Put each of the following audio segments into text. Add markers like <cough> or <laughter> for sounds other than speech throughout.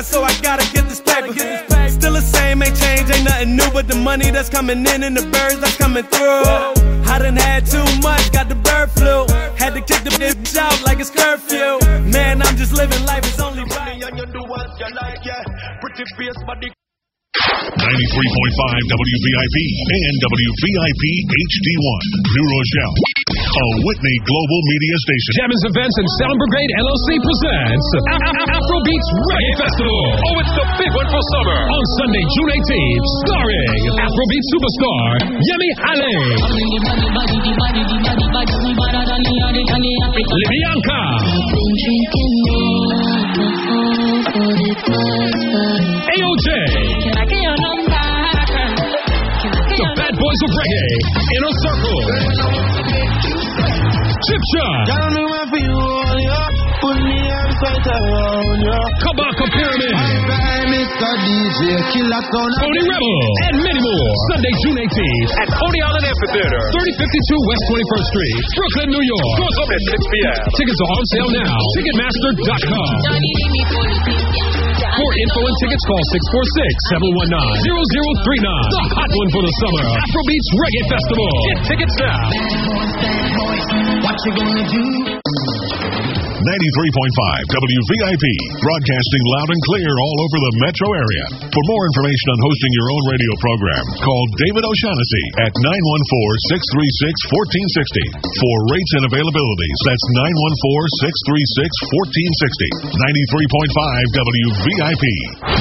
grind, so I gotta get this paper. Still the same, ain't changed, ain't nothing new, but the money that's coming in and the birds that's coming through. I done had too much, got the bird flu. Had to kick the bitch out like it's curfew. Man, I'm just living life, it's only right. 93.5 WVIP and WVIP HD1, New Rochelle. A Whitney Global Media Station. Jammin's Events and Sound Brigade LLC presents Afrobeats Reggae Festival. Oh, it's the big one for summer. On Sunday, June 18th, starring Afrobeat superstar Yemi Alade. Libianca. AOJ. The Bad Boys of Reggae. Inner Circle. Chip Shot. Kabaka Pyramid. Tony Rebel. And many more. Sunday, June 18th at Coney Island Amphitheater. 3052 West 21st Street, Brooklyn, New York. Doors open at 6 p.m. Tickets are on sale now. Ticketmaster.com. For info and tickets, call 646-719-0039. The hot one for the summer. Afrobeats Reggae Festival. Get tickets now. 93.5 WVIP, broadcasting loud and clear all over the metro area. For more information on hosting your own radio program, call David O'Shaughnessy at 914-636-1460. For rates and availabilities, that's 914-636-1460. 93.5 WVIP.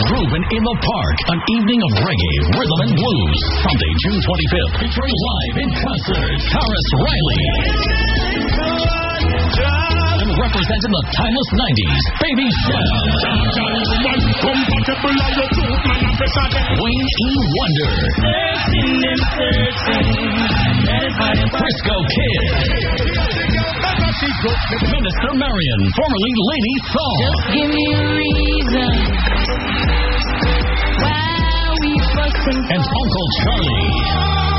Groovin' in the Park, an evening of reggae, rhythm, and blues. Sunday, June 25th, featuring live in concert, Tarrus Riley. Representing the timeless 90s, Baby. Wayne E. Wonder. Frisco Kid. Minister Marion, formerly Lady Saw. Give me a reason why we fussing. And Uncle Charlie.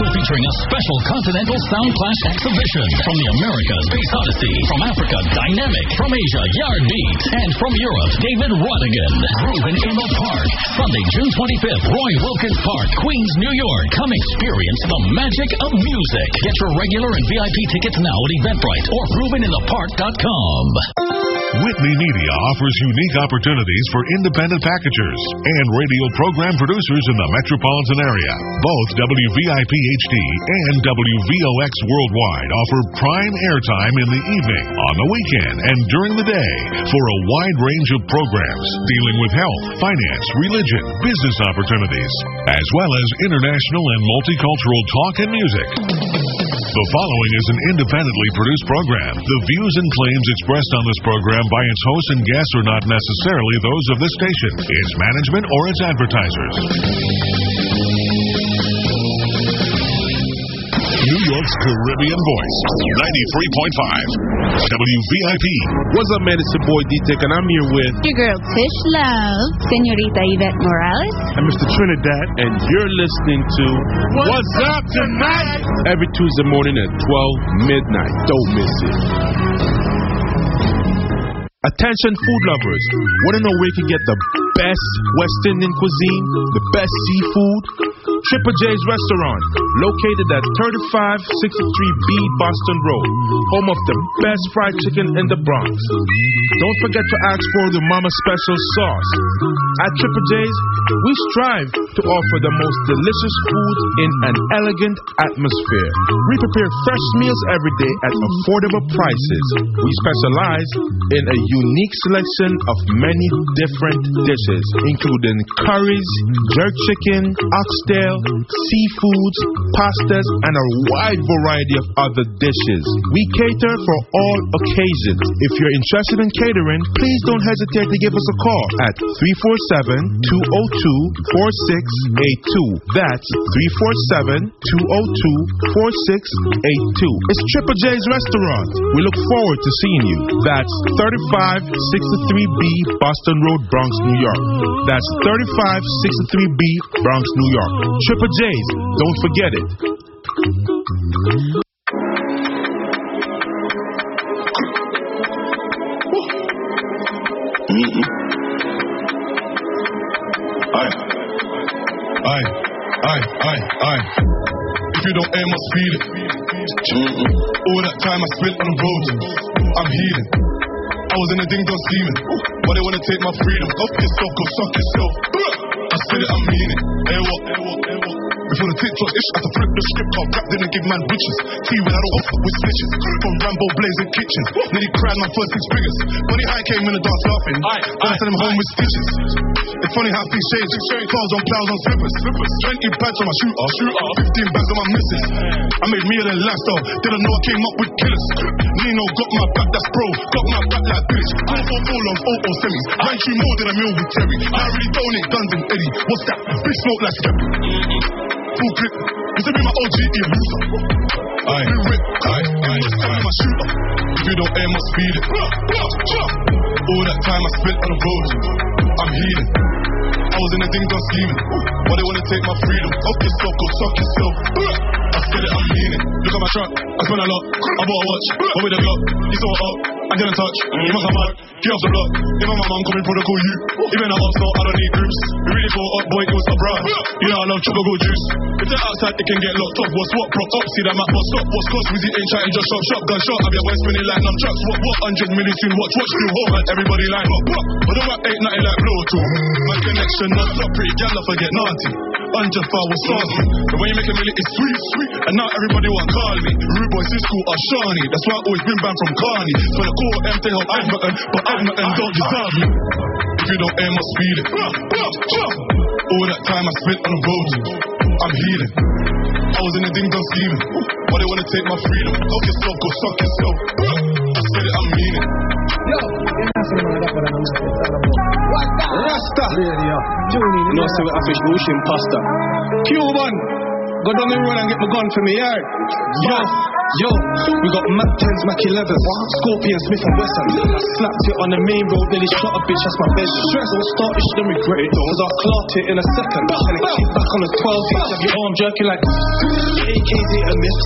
Also featuring a special Continental Sound Clash exhibition from the Americas, Space Odyssey, from Africa, Dynamic, from Asia, Yard Beat, and from Europe, David Rodigan. Groovin' in the Park, Sunday, June 25th, Roy Wilkins Park, Queens, New York. Come experience the magic of music. Get your regular and VIP tickets now at Eventbrite or groovinginthepark.com. Whitney Media offers unique opportunities for independent packagers and radio program producers in the metropolitan area. Both WVIP HD and WVOX Worldwide offer prime airtime in the evening, on the weekend, and during the day for a wide range of programs dealing with health, finance, religion, business opportunities, as well as international and multicultural talk and music. The following is an independently produced program. The views and claims expressed on this program by its hosts and guests are not necessarily those of this station, its management, or its advertisers. York's Caribbean Voice, 93.5 WVIP. What's up, man? It's your boy D-Tech, and I'm here with Your girl Tish Love, Senorita Yvette Morales. and Mr. Trinidad, and you're listening to What's, Up Tonight? Every Tuesday morning at 12 midnight. Don't miss it. Attention food lovers. Want to know where you can get the best West Indian cuisine, the best seafood? Triple J's Restaurant, located at 3563B Boston Road, home of the best fried chicken in the Bronx. Don't forget to ask for the Mama Special sauce. At Triple J's, we strive to offer the most delicious food in an elegant atmosphere. We prepare fresh meals every day at affordable prices. We specialize in a unique selection of many different dishes, including curries, jerk chicken, oxtail, seafoods, pastas, and a wide variety of other dishes. We cater for all occasions. If you're interested in catering, please don't hesitate to give us a call at 347 202 4682. That's 347 202 4682. It's Triple J's Restaurant. We look forward to seeing you. That's 3563B Boston Road, Bronx, New York. That's 3563B Bronx, New York. Triple J's, don't forget it. Aye. Aye. Aye. Aye. Aye. If you don't aim, I speed it. All that time I spent on the road, I'm healing. I was in a ding dong steaming, but they wanna take my freedom. Go fuck yourself, go suck yourself. I said it, I mean it. Airwalk, what? Hey. Before the TikTok ish, I to flip the script up, rap didn't give man riches. T when I don't offer with snitches. From Rambo blazing kitchens, nearly cried my first six figures. Funny how I came in the dance laughing, then I sent him home with stitches. It's funny how things change. Clouds on clouds on slippers. 20 bags on my shooter, shooter. 15 bags on my missus. I made me than lifestyle, didn't know I came up with killers. Nino got my back, that's bro. Got my back like bitch. Go for all on oh semis. Ran through more than a meal with Terry. I really don't need guns and Eddie. What's that? Big smoke like Skeppy. Full clip. This will be my OG, you loser. Aye, Blue rip, aye, aye, just my shooter. If you don't aim, must feed it. All that time I spent on the road, I'm healing. I was in a ding dong scheming, but they wanna take my freedom. Up yourself, go suck yourself. I said it, I mean it. Look at my truck, I spent a lot. I bought a watch, but with a Glock, you saw it up. I didn't touch, you must have mad. Get off the block. Even my mom coming protocol you. Even a up, so I don't need groups. We really go up, boy, it was a bra. You know I love chocolate juice. If they're outside, they can get locked up. What's what? Prop up, see that map, what's up? What's cost? Wizzy ain't chatting, just shot, shot, gun shot. Be a boy spinning like numb trucks. What, what? 100 million soon, watch, watch, do home, man. Everybody line up. What? But the rap ain't nothing like blow to. My connection, not stop, pretty gal, I forget naughty. Under was saucy. The way you make a million is sweet, sweet. And now everybody want call me. Rude boys in school are Shawnee. That's why I always been banned from Carney. Core M, they help oh, I've nothing, but I've nothing, don't deserve me. If you don't aim, must feel it. All that time I spent on the road, I'm healing. I was in the ding dong scheming, but they wanna take my freedom. Love yourself, go suck yourself. I said it, I mean it. Rasta. You know, say we have fish bush pasta. Cuban. Go down the road and get my gun for me, yeah. Yo, yo, we got Mac 10s, Mac 11s, Scorpion, Smith and Wesson. I slapped it on the main road, nearly shot a bitch, that's my bed. Stress, don't start this, then regret it, cause I'll it in a second. And it kick back on the 12 hits, have your arm jerking like AK's hit a miss,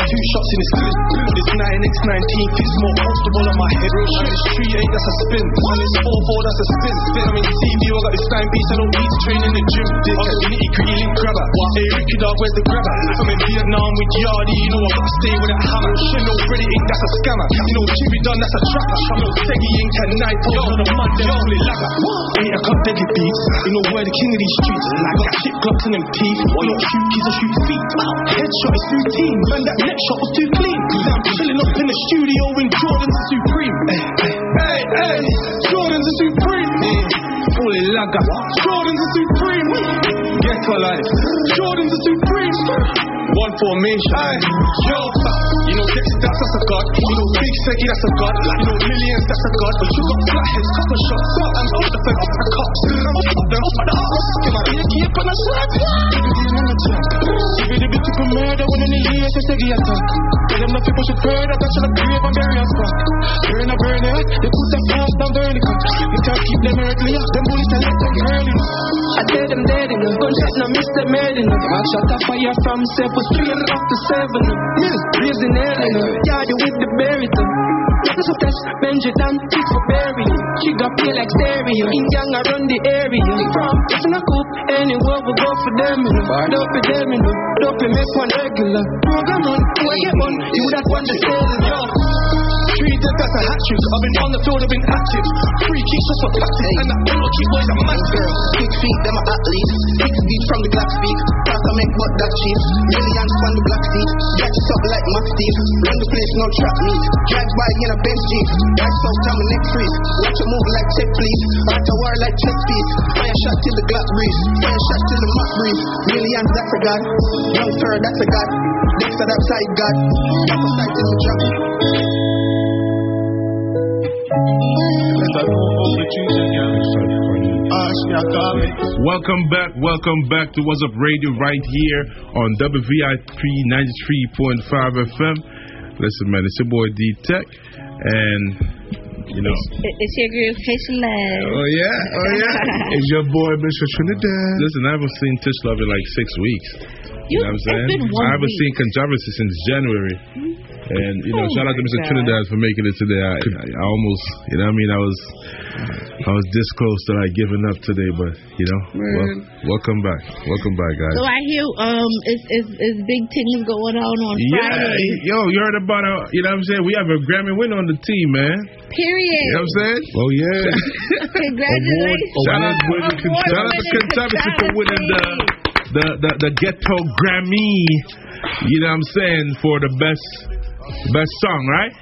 62 shots in his clip. This 9x19 fits more comfortable on my head. And this 3 8, that's a spin. And this 4 4, that's a spin. I'm in CVO, I got this 9 piece, I don't need to train in the gym. Dick, I'm an nitty gritty link grabber. Hey, Ricky dog, where's the grabber? I'm in Vietnam with Yardy, you know I stay with that hammer. Shit, no Freddy Ink, that's a scammer. You know Jimmy Dunn, that's a trapper. You know Seggy Ink at night, yo, on the Monday, only lagger. Eight o'clock deadly beats, you know we're the king of these streets. I got chip glocks in them teeth, you know shoot keys or shoot feet. Headshot is routine, man, that neck shot was too clean. I'm chilling up in the studio in Jordan's Supreme. Hey, hey, Jordan's a Supreme. Fully lagger, Jordan's a Supreme. Ghetto life, Jordan's a Supreme. One formation. Aye. Yo, you know Dexter, that's, that's a god. You know Big Seggy, that's a god. You know Millions, that's a god. But you got flatheads, couple shots, and all the feds, the cops. Them up the house, give my ear keep on a slap. Give it a bit of murder when in the years they Seggy attack. Tell them nothing push it further, that's on a grave and bury a spot. Burn a burn it, they put the fast down vertical. You can't keep them earthly, them bullets and let them early. I tell them dead in them, gunshot no miss them made in them. Man shot a fire from self was straight up to seven. Raising in them. Yeah, you with the is test, Benji Dan, kids for burying. She got play like stereo. In gang around the area. From it's in a coop, anywhere we go for them. You. Don't be them, you. Don't be make one regular. Program on, where get on. You that one the sailing, yo. Three dead, that's a hat trick. I've been on the field, I've been active. Free kicks just for practice. And that penalty boys mad girl. Six feet, them are athletes. Six feet from the Glock speak. Pass I make butt that cheap. Millions from the black seat. Get up like Max Steve. Run the place, no trap meet. Drive by in a Benz Jeep. Guys so time my neck freeze. Watch it move like tech please. After war like chest piece. Fire shot till the Glock breeze. Fire shot till the Mac breeze. Millions, that's a god. Young sir, that's a god. Dexter, that's side god. Double side in the job. Welcome back, welcome back to What's Up Radio right here on WVIP 93.5 FM. Listen, man, it's your boy D Tech, and you know. It's your girl, Haitian Love. Oh yeah, oh yeah. <laughs> it's your boy, Mr. Trinidad. Listen, I haven't seen Tish Love in like six weeks. You, know what I'm saying? been one I haven't week. seen controversy since January. And you know, Oh shout out to Mr. God. Trinidad for making it today. I, I, I almost, you know, what I mean, I was, I was this close to like giving up today, but you know, well, welcome back, welcome back, guys. So I hear um, it's, it's, it's big things going on on Yeah, Friday. yo, you heard about a, you know what I'm saying? We have a Grammy winner on the team, man. Period. You know what I'm saying? Oh yeah. <laughs> Congratulations. Shout out, Award shout out to winning Controversy for winning the, the, the, the Ghetto Grammy. You know what I'm saying? For the best best song, right?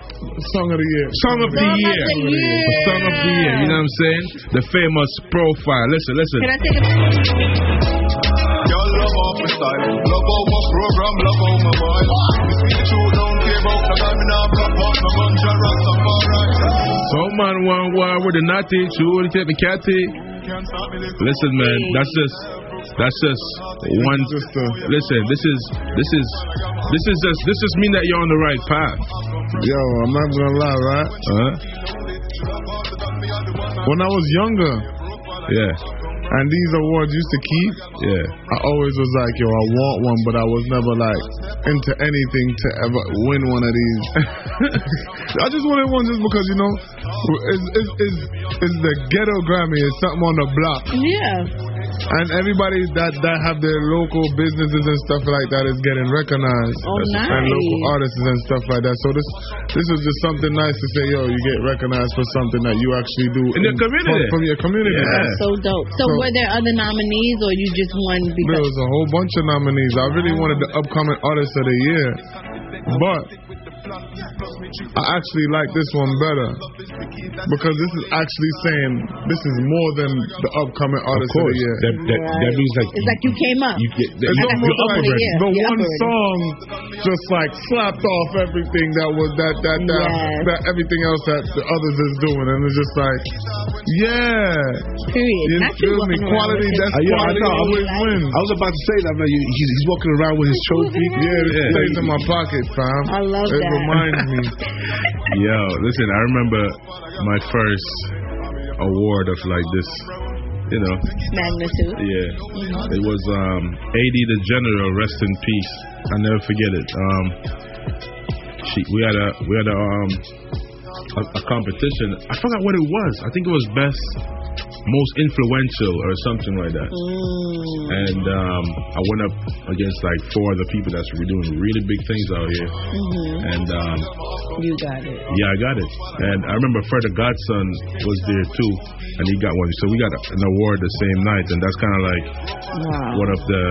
Song of the year. Song of the Song of year. the year. Song of the year. You know what I'm saying? The famous profile. Listen, listen. Can I take a Y'all love off my style. Love out my program, love out my boy. Me speak the truth, don't care about the guy, me nah pop out my ganja Rastafari. Some man want war with the natty, chew take the catty. Can't stop me, listen. Listen, man, that's just that's just one. Listen, this is this is this is just this just mean that you're on the right path. Yo, I'm not gonna lie, right? Huh? When I was younger, Yeah, and these awards used to keep, yeah. I always was like, yo, I want one, but I was never like into anything to ever win one of these. <laughs> I just wanted one just because you know, is is is is the ghetto Grammy? It's something on the block. Yeah. And everybody that that have their local businesses and stuff like that is getting recognized. Oh, And local artists and stuff like that. So this this is just something nice to say, yo, you get recognized for something that you actually do In your community. from, from your community. Yeah. So dope. So, So- were there other nominees, or you just won There was a whole bunch of nominees. I really wanted the upcoming artist of the year, but I actually like this one better because this is actually saying this is more than the upcoming artist of, course, the year. that, that, that means like It's like you came up. you get It's you, almost you're up like already. the Yeah, one upward. song just like slapped off everything that was that that that, Yes. that everything else that the others is doing, and it's just like, yeah, Period. you Not feel me? Quality, with that's your- quality I know. always wins. I was about to say that, man. He's, he's walking around with his trophy. Yeah, it Yeah. stays in my pocket, fam. I love it that. Reminds me. <laughs> Yo, listen, I remember my first award of like this, you know, Magnitude. yeah. It was um AD the General, rest in peace. I never forget it. Um she we had a we had a um a, a competition. I forgot what it was. I think it was best most influential or something like that. Mm. And um I went up against like four other people that's doing really big things out here. hmm And um You got it. yeah, I got it. And I remember Fred the Godson was there too, and he got one. So we got an award the same night, and that's kind of like Wow. one of the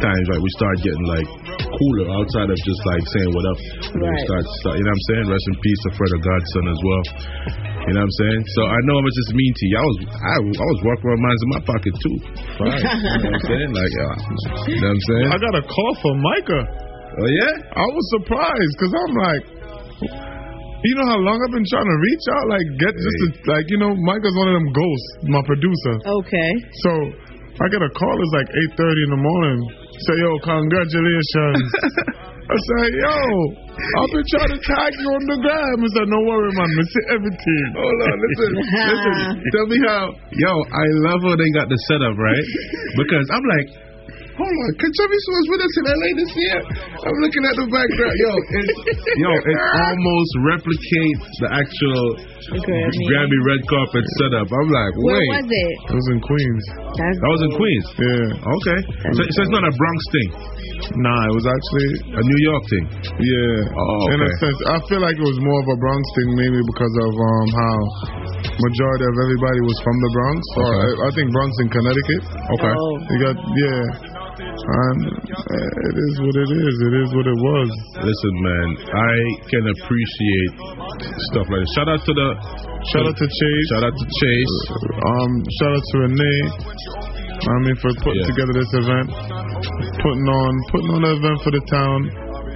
times like we start getting like cooler outside of just like saying what up. You know, we start, start, you know what I'm saying? Rest in peace to Fred the Godson as well. You know what I'm saying? So I know I was just mean to you. I was I, I was walking around mines in my pocket too. Fine. you know what I'm saying? <laughs> Like, uh, you know what I'm saying? I got a call from Micah. Oh yeah. I was surprised because I'm like, you know how long I've been trying to reach out, like get just to, like you know, Micah's one of them ghosts, my producer. Okay. So I get a call. It's like 8:30 in the morning. Say, yo, congratulations. <laughs> I say, yo, I've been trying to tag you on the gram. He said, no worry, man. We see everything. <laughs> Hold on, listen, <laughs> listen. Tell me how, yo, I love how they got the setup, right? Because I'm like, hold on, Controversy was with us in LA this year. I'm looking at the background, yo, it, yo, it almost replicates the actual Grammy. Grammy red carpet setup. I'm like, wait. Where was it? It was in Queens. That's that was in. Queens. Yeah. Okay, so, so it's not a Bronx thing, Nah, it was actually a New York thing. Yeah. Oh, In a sense, I feel like it was more of a Bronx thing, maybe because of um how majority of everybody was from the Bronx, or Okay. I, I think Bronx in Connecticut. Okay. Oh. You got yeah. And uh, it is what it is. It is what it was. Listen, man, I can appreciate stuff like this. Shout out to the Shout out to Chase. Shout out to Chase. Um, shout out to Renee. I mean, for putting Yeah. together this event, putting on putting on an event for the town.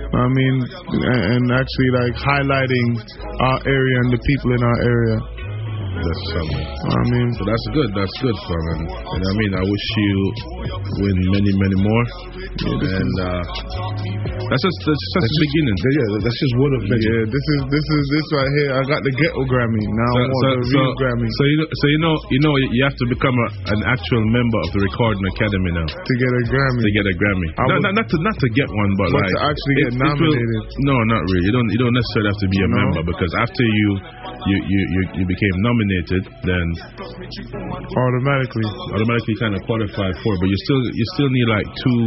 I mean, and actually like highlighting our area and the people in our area. That's something. I mean, so that's good. That's good, son. And, and I mean, I wish you win many, many more. and uh, that's just that's just the beginning. Yeah, that's just one of many. Yeah, this is this is this right here. I got the ghetto Grammy. Now I want the real Grammy so you know, so you know, you know, you have to become a, an actual member of the Recording Academy now to get a Grammy. To get a Grammy, I not, was- not, to not to get one, but, But like to actually get it- it will- nominated. no, not really. You don't you don't necessarily have to be a No? member because after you you you you, you became nominated, then automatically automatically kind of qualify for. it. But you still you still need like two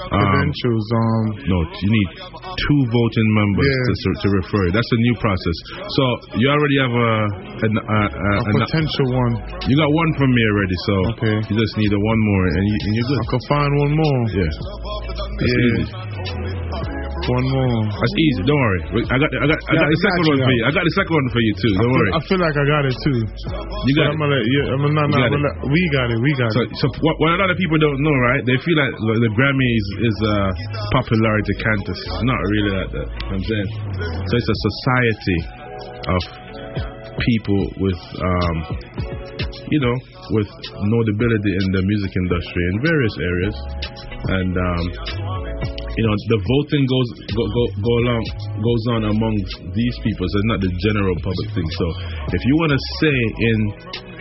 um, credentials. Um, no, you need two voting members Yeah. to, to refer. That's a new process. So you already have a an, a, a, a potential one. you got one from me already, so Okay. you just need a one more, and, you, and you're good. I can find one more. Yeah, that's Yeah. easy. One more. That's easy. Don't worry. I got I got I Yeah, got the second one for you. I got the second one for you too. Don't I feel, worry. I feel like I got it too. You got But I'm gonna let you. I'm gonna, no, no, You got I'm gonna let- we got it. We got So, it. so what, what a lot of people don't know, right? They feel like the, the Grammys is a popularity contest. It's not really like that. I'm saying, so it's a society of people with, um, you know, with notability in the music industry in various areas, and um, you know, the voting goes go, go, go along goes on among these people. So it's not the general public thing. So if you want to say in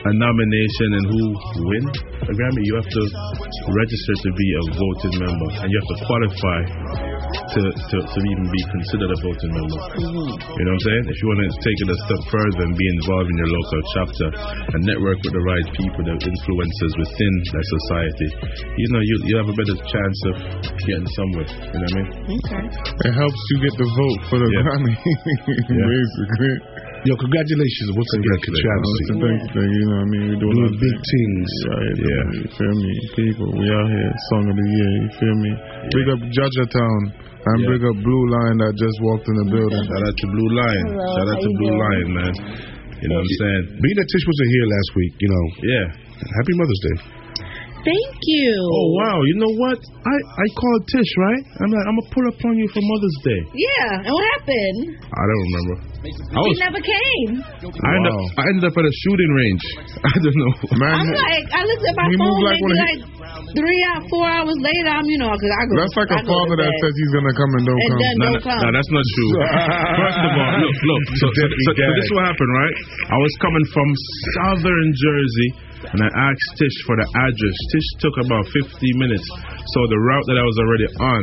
a nomination and who win a Grammy, you have to register to be a voting member, and you have to qualify to, to, to even be considered a voting member. Mm-hmm. You know what I'm saying? If you want to take it a step further and be involved in your local chapter and network with the right people, the influencers within that society, you know, you, you have a better chance of getting somewhere. You know what I mean? Okay. It helps you get the vote for the Yeah. Grammy, <laughs> basically. Yo, congratulations once again, That's Controversy. the thing, thing, you know what I mean? We're doing Doing big thing. things. Right, Yeah. You feel me? People, we out here, song of the year, you feel me? Big up Judge Town and Yeah. big up Blue Line that just walked in the building. Shout out to Blue Lion. Hello, Shout out to Blue doing? Lion, man. You know what I'm saying? Being that Tish wasn't here last week, you know, Yeah. happy Mother's Day. Thank you. Oh wow! You know what? I I called Tish right. I'm like I'm gonna pull up on you for Mother's Day. Yeah. And what happened? I don't remember. I He was never came. I ended, up, I ended up at a shooting range. <laughs> I don't know. Man, I'm like, I looked at my he phone moved like maybe like three or four hours later. I'm, you know, because I go. that's like I a father that says he's gonna come and don't And come. No, don't no, no, that's not true. <laughs> First of all, look, look. So, so, so, so this is what happened, right? I was coming from southern Jersey, and I asked Tish for the address. Tish took about 15 minutes. So the route that I was already on,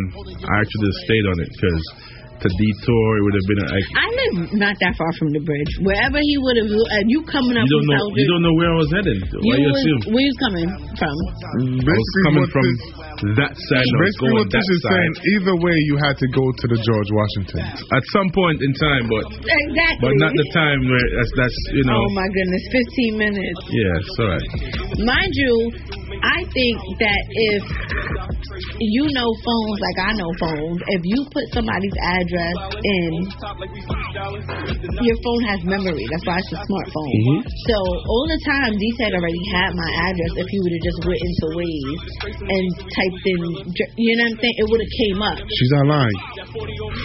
I actually stayed on it because to detour it would have been like I live not that far from the bridge. Wherever he would have, and you coming up you don't know South you don't know where I was headed. Why you was, assume? where you coming from? I was coming from this- that side. I was Basically, going what that this is side. saying, either way, you had to go to the George Washington. At some point in time, but Exactly. but not the time where that's that's you know. Oh my goodness, 15 minutes. Yeah, it's all right. Mind you, I think that if you know phones like I know phones, if you put somebody's address in, your phone has memory. That's why it's a smartphone. Mhm. So all the time, D had already had my address. If he would have just went into Waze and typed in, you know what I'm saying, it would have came up. She's online.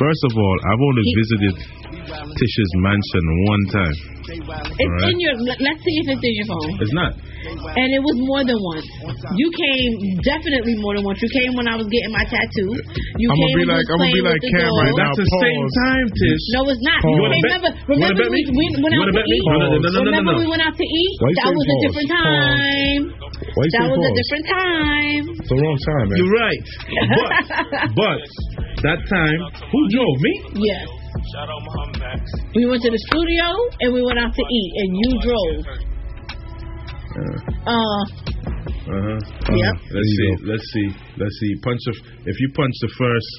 First of all, I've only visited Tish's mansion one time. It's Alright. in your. Let's see if it's in your phone. It's not. And it was more than once. You came definitely more than once. You came when I was getting my tattoo. You I'ma came be like- I'ma be like with the Cam right now. That's the pause. same time, Tish. No, it's not. Pause. You You wanna remember? bet- you wanna Remember bet we, we went out wanna to bet me? eat. No, no, no, remember we went out to eat? That was a different time. That was a different time. It's the wrong time, man. You're right. <laughs> But but that time, who drove me? Yes. We went to the studio and we went out to eat, and you drove. Uh, Uh huh. Yep. Let's see. Let's see. Let's see. Punch the. If you punch the first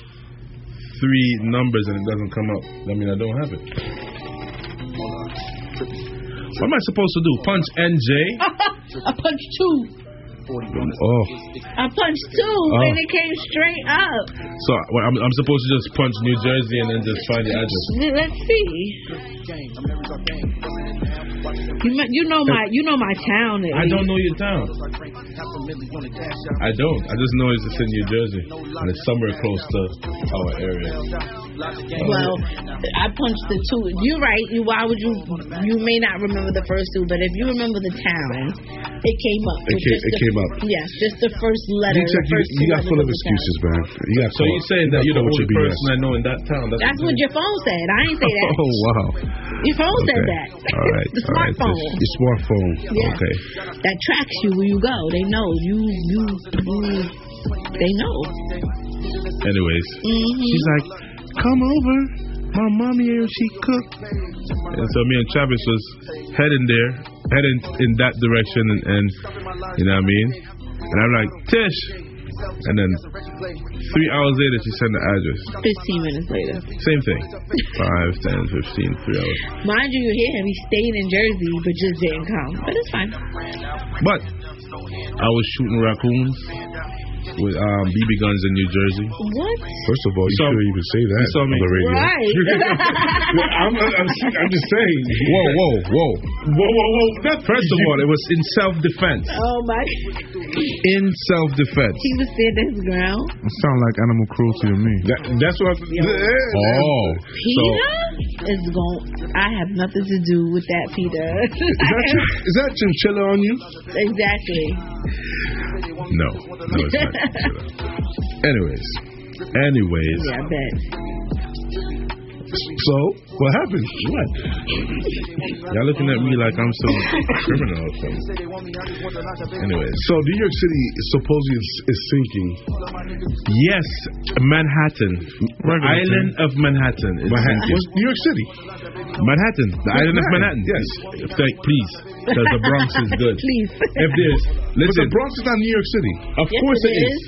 three numbers and it doesn't come up, I mean I don't have it. What am I supposed to do? Punch NJ? <laughs> I punched two. Oh. I punched two, Oh. and it came straight up. So what, I'm, I'm supposed to just punch New Jersey and then just find the address. Let's see. You, ma- you know my you know my town. at I don't know your town. I don't. I just know it's just in New Jersey and it's somewhere close to our area. Well, I punched the two. You're right. You, why would you? You may not remember the first two, but if you remember the town, it came up. It came- it the- came up. Yes, just the first letter. You, the check, you, you got full of the town. excuses, man. You got So you're saying that you're the only person I know in that town? That's, That's what your phone said. I ain't say that. <laughs> Oh wow! Your phone said that. All right, <laughs> the all right. smartphone. Your smartphone. Yeah. Okay. That tracks you where you go. They know you. You. you they know. Anyways, Mhm. she's like, "Come over, my mommy here. She cooked." And so me and Travis was heading there, heading in that direction, and, and you know what I mean. And I'm like, Tish, and then three hours later she sent the address. Fifteen minutes later. Same thing. Five, ten, fifteen, three hours. Mind you, you hear him. He stayed in Jersey, but just didn't come. But it's fine. But I was shooting raccoons with um, BB guns in New Jersey. What? First of all, you saw- shouldn't even say that you saw me. on the radio. Right. <laughs> <laughs> I'm, I'm, I'm just saying. Whoa, whoa, whoa, whoa, whoa, whoa! First of all, it was in self-defense. Oh my! In self-defense. He was standing his ground. It sounds like animal cruelty to me. That, that's what. Oh, Peter is going. I have nothing to do with that, Peter. Is that, <laughs> chin- is that chinchilla on you? exactly. No, no, it's not. <laughs> anyways, anyways. Yeah, I bet. So what happened? What? Y'all looking at me like I'm some criminal or something. Anyways. So New York City supposedly is, is sinking. Yes, Manhattan. The island of Manhattan. is Manhattan. sinking. What's New York City? Manhattan. The island of Manhattan. Yes. Thank, please. Because the Bronx is good. <laughs> Please. If there's, But listen, the Bronx is not New York City. of Yes, course it it is.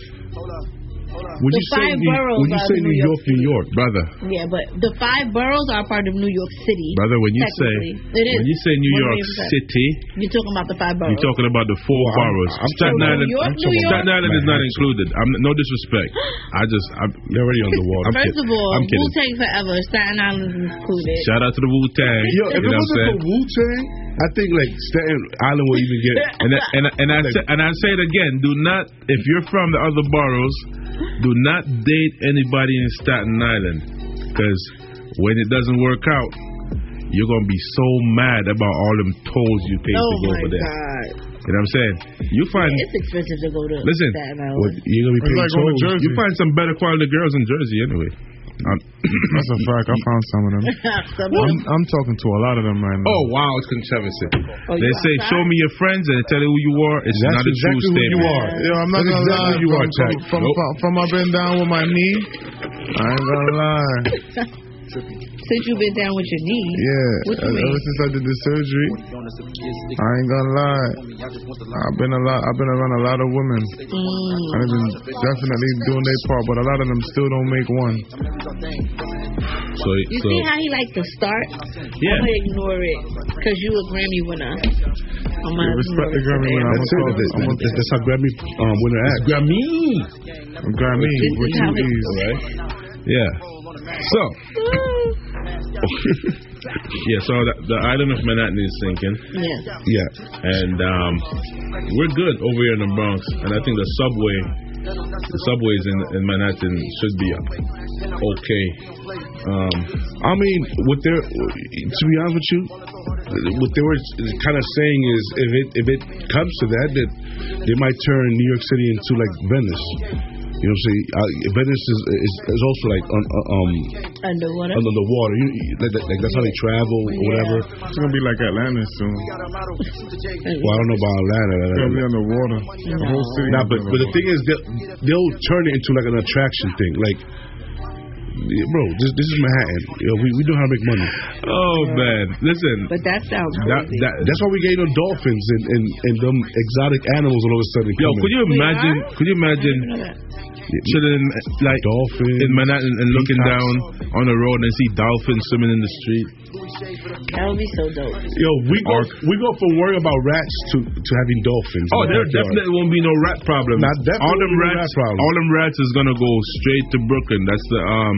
When The you say five New, boroughs when you are say New New York, New York, Brother, Yeah, but the five boroughs are part of New York City. brother, when you say it is. when you say New York City, you're talking about the five boroughs. you're talking about the four Well, I'm- boroughs. I'm Staten talking- Island, New York, I'm New York. Staten Island is not included. I'm no disrespect. I just I'm, <laughs> you're already on the water. I'm First kidding. of all, I'm Wu. Tang Forever, Staten Island is included. Shout out to the Wu Tang. Yo, if it I'm wasn't for Wu Tang, I think like Staten Island will even get. <laughs> and I, and I, and I say, and I say it again. Do not, if you're from the other boroughs, do not date anybody in Staten Island, because when it doesn't work out, you're gonna be so mad about all them tolls you paid oh to go over there. God. You know what I'm saying? You find, It's expensive to go to listen, Staten Island. What, you're gonna be paying like tolls. You find some better quality girls in Jersey anyway. That's a fact. I found some of them. <laughs> Some I'm, I'm talking to a lot of them right now. oh wow, it's controversy. Oh, they say, "Show me your friends," and tell you who you are. It's That's not a true exactly who statement. you are. Yo, I'm not That's gonna exactly lie. who you from, are, from, from, Nope. from, from I've down with my knee. I ain't gonna lie. <laughs> Since you've been down with your knee. Yeah, What you mean? ever since I did the surgery, I ain't gonna lie. I've been a lot. I've been around a lot of women. Mm. And they've been definitely doing their part, but a lot of them still don't make one. So, You so see how he likes to start? Yeah. I'm gonna ignore it because you a Grammy winner. I'm gonna Yeah, respect the Grammy winner. That's it. I'm That's, a- that's, that's how Grammy um, winner acts. Grammy. Grammy This with is two E's. Right? Yeah. So, <laughs> yeah, so the, the island of Manhattan is sinking, Yes. Yeah. and um, we're good over here in the Bronx, and I think the subway, the subways in, in Manhattan should be okay. Um, I mean, what they're to be honest with you, what they were kind of saying is if it if it comes to that, that they might turn New York City into like Venice. You know what I'm saying? Uh, Venice is, is is also like on, uh, um Underwater. under the water. You, you- like, like that's how they travel or whatever. It's gonna be like Atlanta soon. Well, I don't know about Atlanta. It's gonna be underwater. The whole city. Nah, but but the thing is, they'll, they'll turn it into like an attraction thing. Like, yeah, bro, this this is Manhattan. You know, we we know how to make money. oh man, listen, But that sounds that, crazy. that, That's why we get no dolphins and, and, and them exotic animals all of a sudden. yo, coming. could you imagine? are? Could you imagine? I didn't know that. Chilling like dolphins in Manhattan and looking peacocks. down on the road and see dolphins swimming in the street. That would be so dope. Yo, we go we go from worrying about rats to, to having dolphins. Oh, there definitely won't be no rat problem. Not definitely all them no rats, rat problem. all them rats is gonna go straight to Brooklyn. That's the um,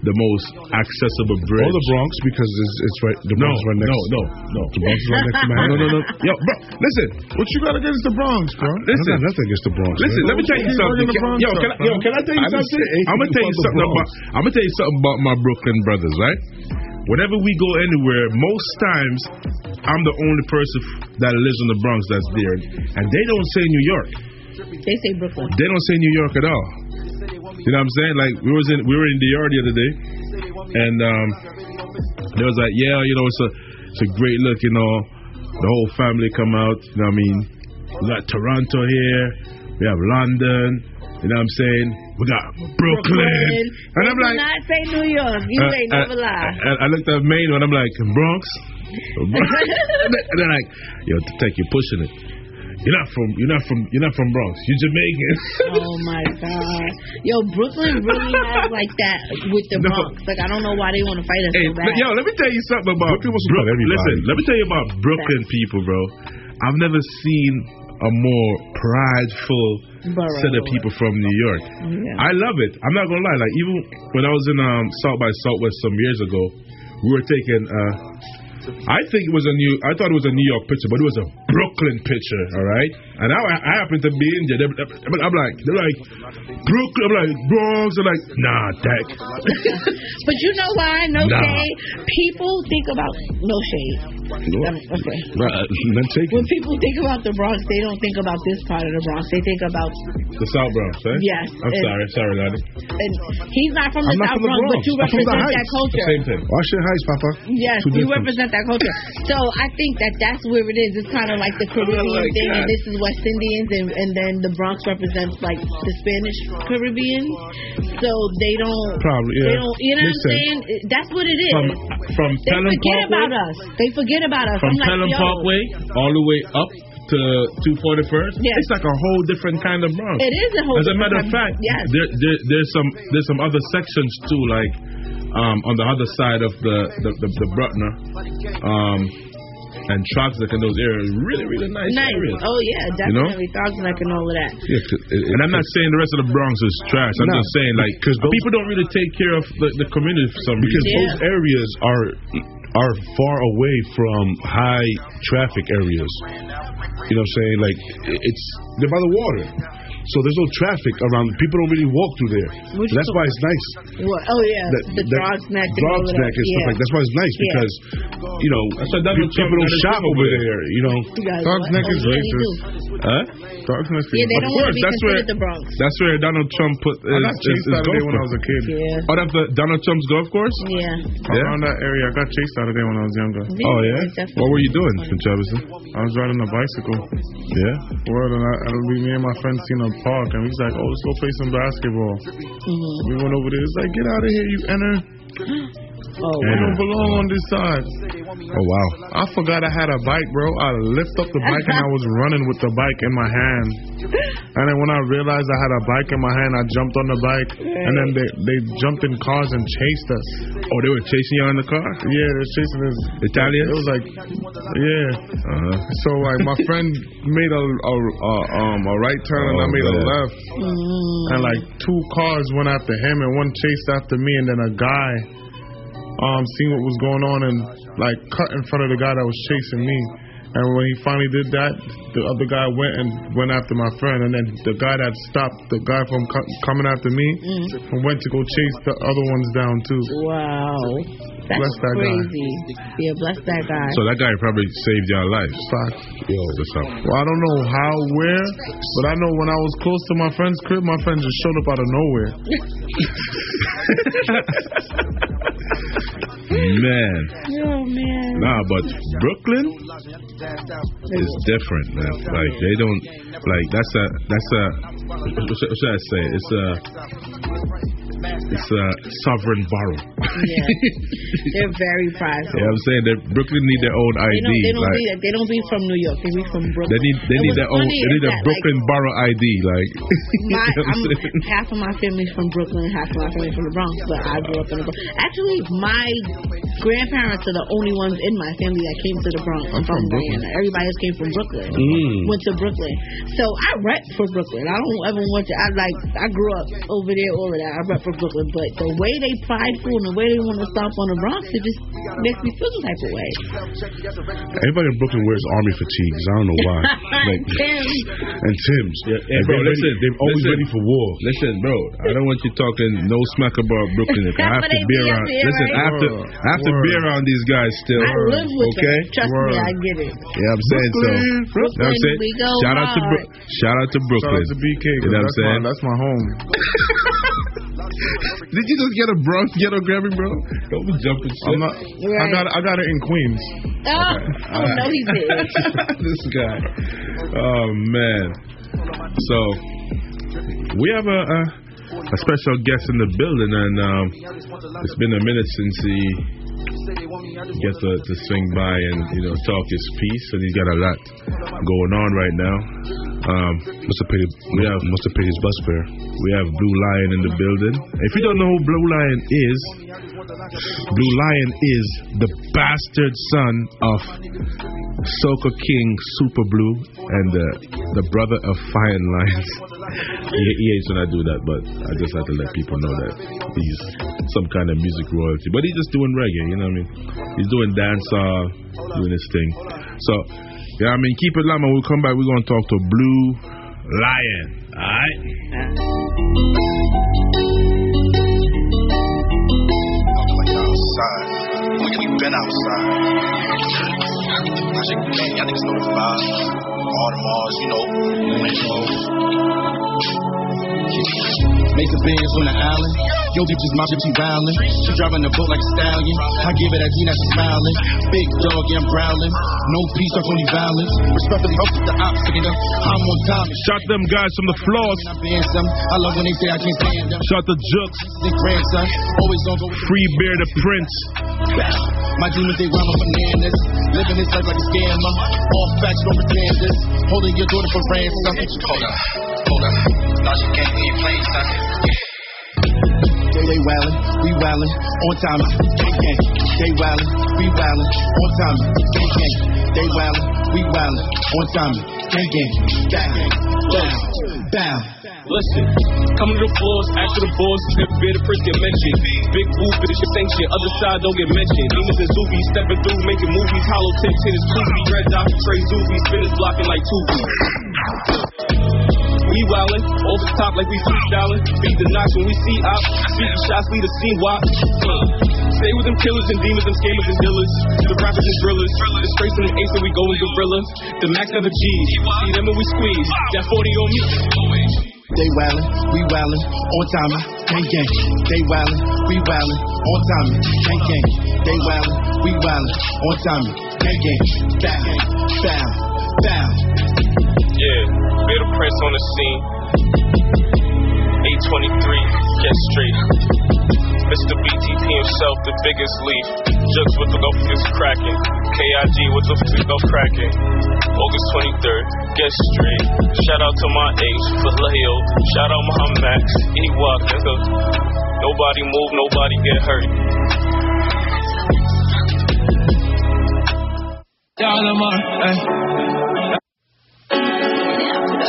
the most accessible bridge. Or the Bronx because it's, it's right. The No, Bronx is right next. No, no, no. The Bronx is right next to No, <laughs> Manhattan. no, no. No. Yo, bro, listen. What you got against the Bronx, bro? Listen. I got nothing against the Bronx. Listen, man. let me tell you something. bringing Yo, can I, yo, can I tell you I something? I'm gonna tell you something about. I'm gonna tell you something about my Brooklyn brothers, right? Whenever we go anywhere, most times I'm the only person that lives in the Bronx that's there, and they don't say New York. They say Brooklyn. They don't say New York at all. You know what I'm saying? Like we was in we were in DR the other day, and um, they was like, yeah, you know, it's a it's a great look, you know. The whole family come out. You know what I mean? We got Toronto here. We have London. You know what I'm saying? We got Brooklyn. And I'm They like, do not say New York. You uh, ain't uh, never lie. I, I looked at Maine and I'm like, Bronx? <laughs> and they're like, yo, Tech, you're pushing it. You're not from you're not from you're not from Bronx. You're Jamaican. <laughs> oh my god. Yo, Brooklyn really has like that with the <laughs> No. Bronx. Like I don't know why they want to fight us Hey, so but bad. yo, let me tell you something about Brooklyn was Brook- about everybody. Listen, let me tell you about Brooklyn people, bro. I've never seen a more prideful Borough. set of people from New York. Yeah. I love it. I'm not gonna lie. Like even when I was in um, South by Southwest some years ago, we were taking. Uh, I think it was a new. I thought it was a New York picture, but it was a Brooklyn picture. All right, and I, I happen to be in there. They- they- I'm like, they're like Brooklyn. I'm like Bronx. They're like, nah, Dak. <laughs> but you know why? No Nah. shade. People think about no shade. No. Um, okay. Nah, none. When people think about the Bronx, they don't think about this part of the Bronx. They think about The South Bronx, eh? Yes, I'm and- sorry, sorry, Lonnie. and he's not from the I'm not South from the Bronx, but you I'm from the represent that culture. Same thing. Washington Heights, Papa. Yes, Two you different. represent that culture. So I think that that's where it is. It's kind of like the Caribbean my thing, and this is West Indians, and, and then the Bronx represents like the Spanish Caribbean. So they don't Probably, yeah. They don't. You know Makes what I'm saying? That's what it is. From from they Pelham forget Parkway, about us. They forget about us. from I'm Pelham yo, Parkway all the way up to 241st. Yes. It's like a whole different kind of Bronx. It is a whole As a matter of fact, yes. there, there, there's some there's some other sections too, like um, on the other side of the the, the, the Bruckner, um, and Throggs Neck and those areas, really really nice, Nice. areas. Oh yeah, You know? definitely. Throggs Neck and all of that. Yeah, 'cause it- And I'm not saying the rest of the Bronx is trash. I'm No, just saying like because people don't really take care of the, the community for some because reason. those areas are are far away from high traffic areas. You know what I'm saying? Like i- it's they're by the water. So there's no traffic around. People don't really walk through there. Which That's why it's nice. What? Oh yeah, That, the that, Dogs Neck and all of Dogs that. Neck and stuff yeah. like That's why it's nice Yeah. because you know That's why Donald pe- Trump people don't shop over over there. there. You know, You guys Dogs what? Neck Oh, is yeah, they racist. do. Huh? Dogs Neck Yeah, they Of don't want course, to be that's where the Bronx. that's where Donald Trump put I his, got chased his out of golf there when I was a kid. Yeah. Oh, that's the Donald Trump's golf course. Yeah. Yeah. Around that area, I got chased out of there when I was younger. Oh yeah. What were you doing in Travis? I was riding a bicycle. Yeah. Word, and I, and we, me and my friend seen a park, and we was like, "Oh, let's go play some basketball." Mhm. We went over there. It's like, "Get out of here, you enter! <gasps> <gasps> Oh, You don't belong on this side." oh wow. I forgot I had a bike, bro. I lift up the bike and I was running with the bike in my hand. And then when I realized I had a bike in my hand, I jumped on the bike, and then they they jumped in cars and chased us. Oh, they were chasing you in the car. Yeah, they're chasing us. Italians? It was like, yeah. Uh-huh. So like my friend made a a, a um a right turn and I Oh, made a left, Mm. and like two cars went after him and one chased after me, and then a guy um seen what was going on and like cut in front of the guy that was chasing me. And when he finally did that, the other guy went and went after my friend, and then the guy that stopped the guy from co- coming after me and went to go chase the other ones down too. Wow. That's Bless that guy. crazy. Yeah, bless that guy. So that guy probably saved your life. Fuck. Yo, what's up? Well, I don't know how, where, but I know when I was close to my friend's crib, my friend just showed up out of nowhere. <laughs> Man. oh man. Nah, but Brooklyn is different, man. Like they don't like that's a that's a what should I say? It's a it's a sovereign borough. <laughs> Yeah. They're very prideful. What I'm saying? That Brooklyn need their own They ID. don't, they don't like, be they don't be from New York. They be from Brooklyn. they need they need their own they need a that, Brooklyn borough ID. Like My, <laughs> you know what I'm I'm, half of my family's from Brooklyn, half of my family's from the Bronx, but I grew up in the Bronx. Actually, my grandparents are the only ones in my family that came to the Bronx. I'm from Guyana. Everybody else came from Brooklyn. Mm. Went to Brooklyn. So I rep for Brooklyn. I don't ever want to. I like. I grew up over there. All of that. I rep for for Brooklyn, but the way they prideful and the way they want to stomp on the Bronx, it just makes me feel some type of way. Everybody in Brooklyn wears army fatigues. I don't know why. <laughs> like, <laughs> and Tim's. Yeah, And bro, they're ready- listen, they're always listen. ready for war. Listen, bro, I don't want you talking no smack about Brooklyn. <laughs> If I have to be be around, up there, listen, I have to, right? I have to be around these guys still. I live with okay? them. Trust me, I get it. Yeah, I'm saying so. Brooklyn, You know what I'm saying? we go Shout out to hard. Bro- shout out to Shout Brooklyn. out to BK. You know what I'm that's, my, saying? that's my home. Did you just get a Bronx ghetto Grammy, bro? Don't be jumping shit. I'm not, I got I got it in Queens. Oh, oh no, he did. this guy. Oh man. So we have a, a a special guest in the building, and um, it's been a minute since he gets to, to swing by and you know talk his piece, and he's got a lot going on right now. Um, Must have paid, we have must have paid his bus fare. we have Blu Lyon in the building. If you don't know who Blu Lyon is, Blu Lyon is the bastard son of Soca King Super Blue and the the brother of Fay-Ann Lyons. <laughs> he, he hates when I do that, but I just have to let people know that he's some kind of music royalty. But he's just doing reggae, you know what I mean? He's doing dancehall, doing his thing. So, yeah, I mean, keep it loud, man. We'll come back. We're gonna talk to Blu Lyon. All right. We, we been outside. Y'all niggas know the vibe. Audemars, you know, Metro. Mesa Benz on the island. Yo, bitch is my bitch, she wildin'. She driving the boat like a stallion. I give it a D, now she smiling. Big dog, yeah, I'm growling. No peace or phony violence. Respectfully, hope the ops taking up. I'm on time. Shot them guys from the floors. I band some. I love when they say I can't stand them. Shot the Jooks. Think grandson. Always on go with Free Bear the Prince. My demons, they rhyme bananas. Living this life like a scammer. All facts, no pretenders. Holding your daughter for ransom. Hold up, hold up. They, they wildin', we wildin', on time, gang gang. They wildin', we wildin', on time, gang gang. They wildin', we wildin', on time, gang gang. Bow, bow, bow. Listen, come to the floors, after the balls, trip, beer, the first get mentioned. Big but it's your sanction, other side don't get mentioned. Demons and Zoobies stepping through, making movies, hollow tips, hit his poopy, red dot, Trey Zoobies, spinners blocking like two We wildin', over the top like we freestyling. Beat the knocks when we see op. Shoot the shots, lead the scene wop. Uh, stay with them killers and demons, them scammers and dealers. The rappers and drillers. The straights and the ace and we going gorillas. The max never G's. See them and we squeeze. Got 40 on me. They wildin', we wildin', on time, gang gang. They wildin', we wildin', on time, gang gang. They wildin', we wildin', on time, gang gang. Bow, bow, bow. Yeah, The Prince on the scene. 823, get straight. Mr. BTP himself, the biggest leaf. Jugs with the go is cracking. KIG with the f go cracking. August 23rd, get straight. Shout out to my ace, Vallejo. Shout out Muhammad Max, Ewok, nigga. Nobody move, nobody get hurt.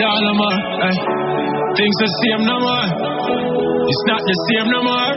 Dalama, eh. Dalama, eh. Things the same no more. It's not the same no more.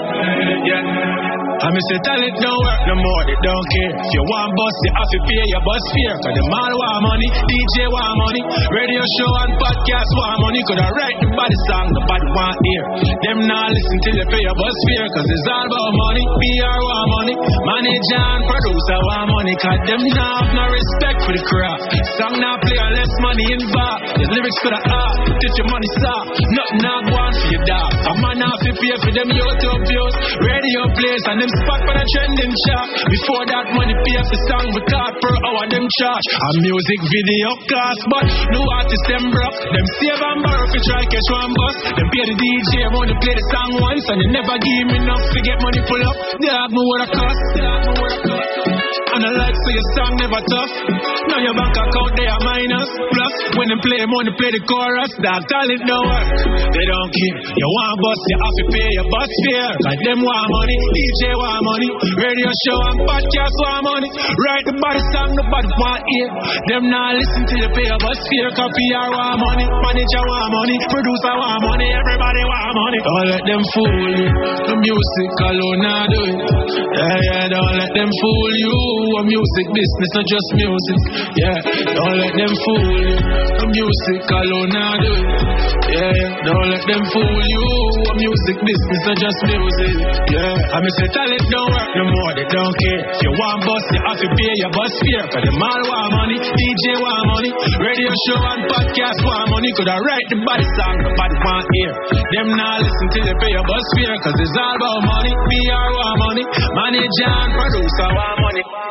Yeah. I miss say tell it don't work eh, no more, they don't care. If you want bus, you have to pay your bus fare. Cause the man want money, DJ want money, radio show and podcast want money. Could I write the body song, nobody want hear. Them not listen till you pay your bus fare. Cause it's all about money, PR want money, manager and producer want money. Cause them not have no respect for the craft. Song not play unless money involved. The lyrics for the art, teach your money stop. Nothing not one for your dog. A man have to pay for them YouTube views, radio plays and them spot for the trending chart. Before that money pay for song record per hour them charge. A music video cost, but no artist them broke. Them save and borrow for try catch one bus. Them pay the DJ wanna play the song once and they never give me enough to get money pull up. Dog me what I cost. Dog me what I cost. And I like so your song never tough. Now your bank account they are minus. Plus, when they play money, play the chorus. That talent don't work. They don't care. You want bus, you have to pay your bus fare. Like them want money, DJ want money, radio show and podcast want money. Write the body song, nobody want hear. Them not listen till you pay your bus fare. Copy PR want money, manager want money, producer want money, everybody want money. Don't let them fool you. The music alone now do it. Yeah, yeah, don't let them fool you. A music business, not just music. Yeah, don't let them fool you. The music alone now do. Yeah, yeah, don't let them fool you. A music business, not just music. Yeah, I mean, say talent don't work no more, they don't care. If you want bus, you have to pay your bus fare. Cause them all want money, DJ want money, radio show and podcast want money. Could I write the body song, nobody want hear. Them not listen till they pay your bus fare. Cause it's all about money, PR want money, manager and producer want money.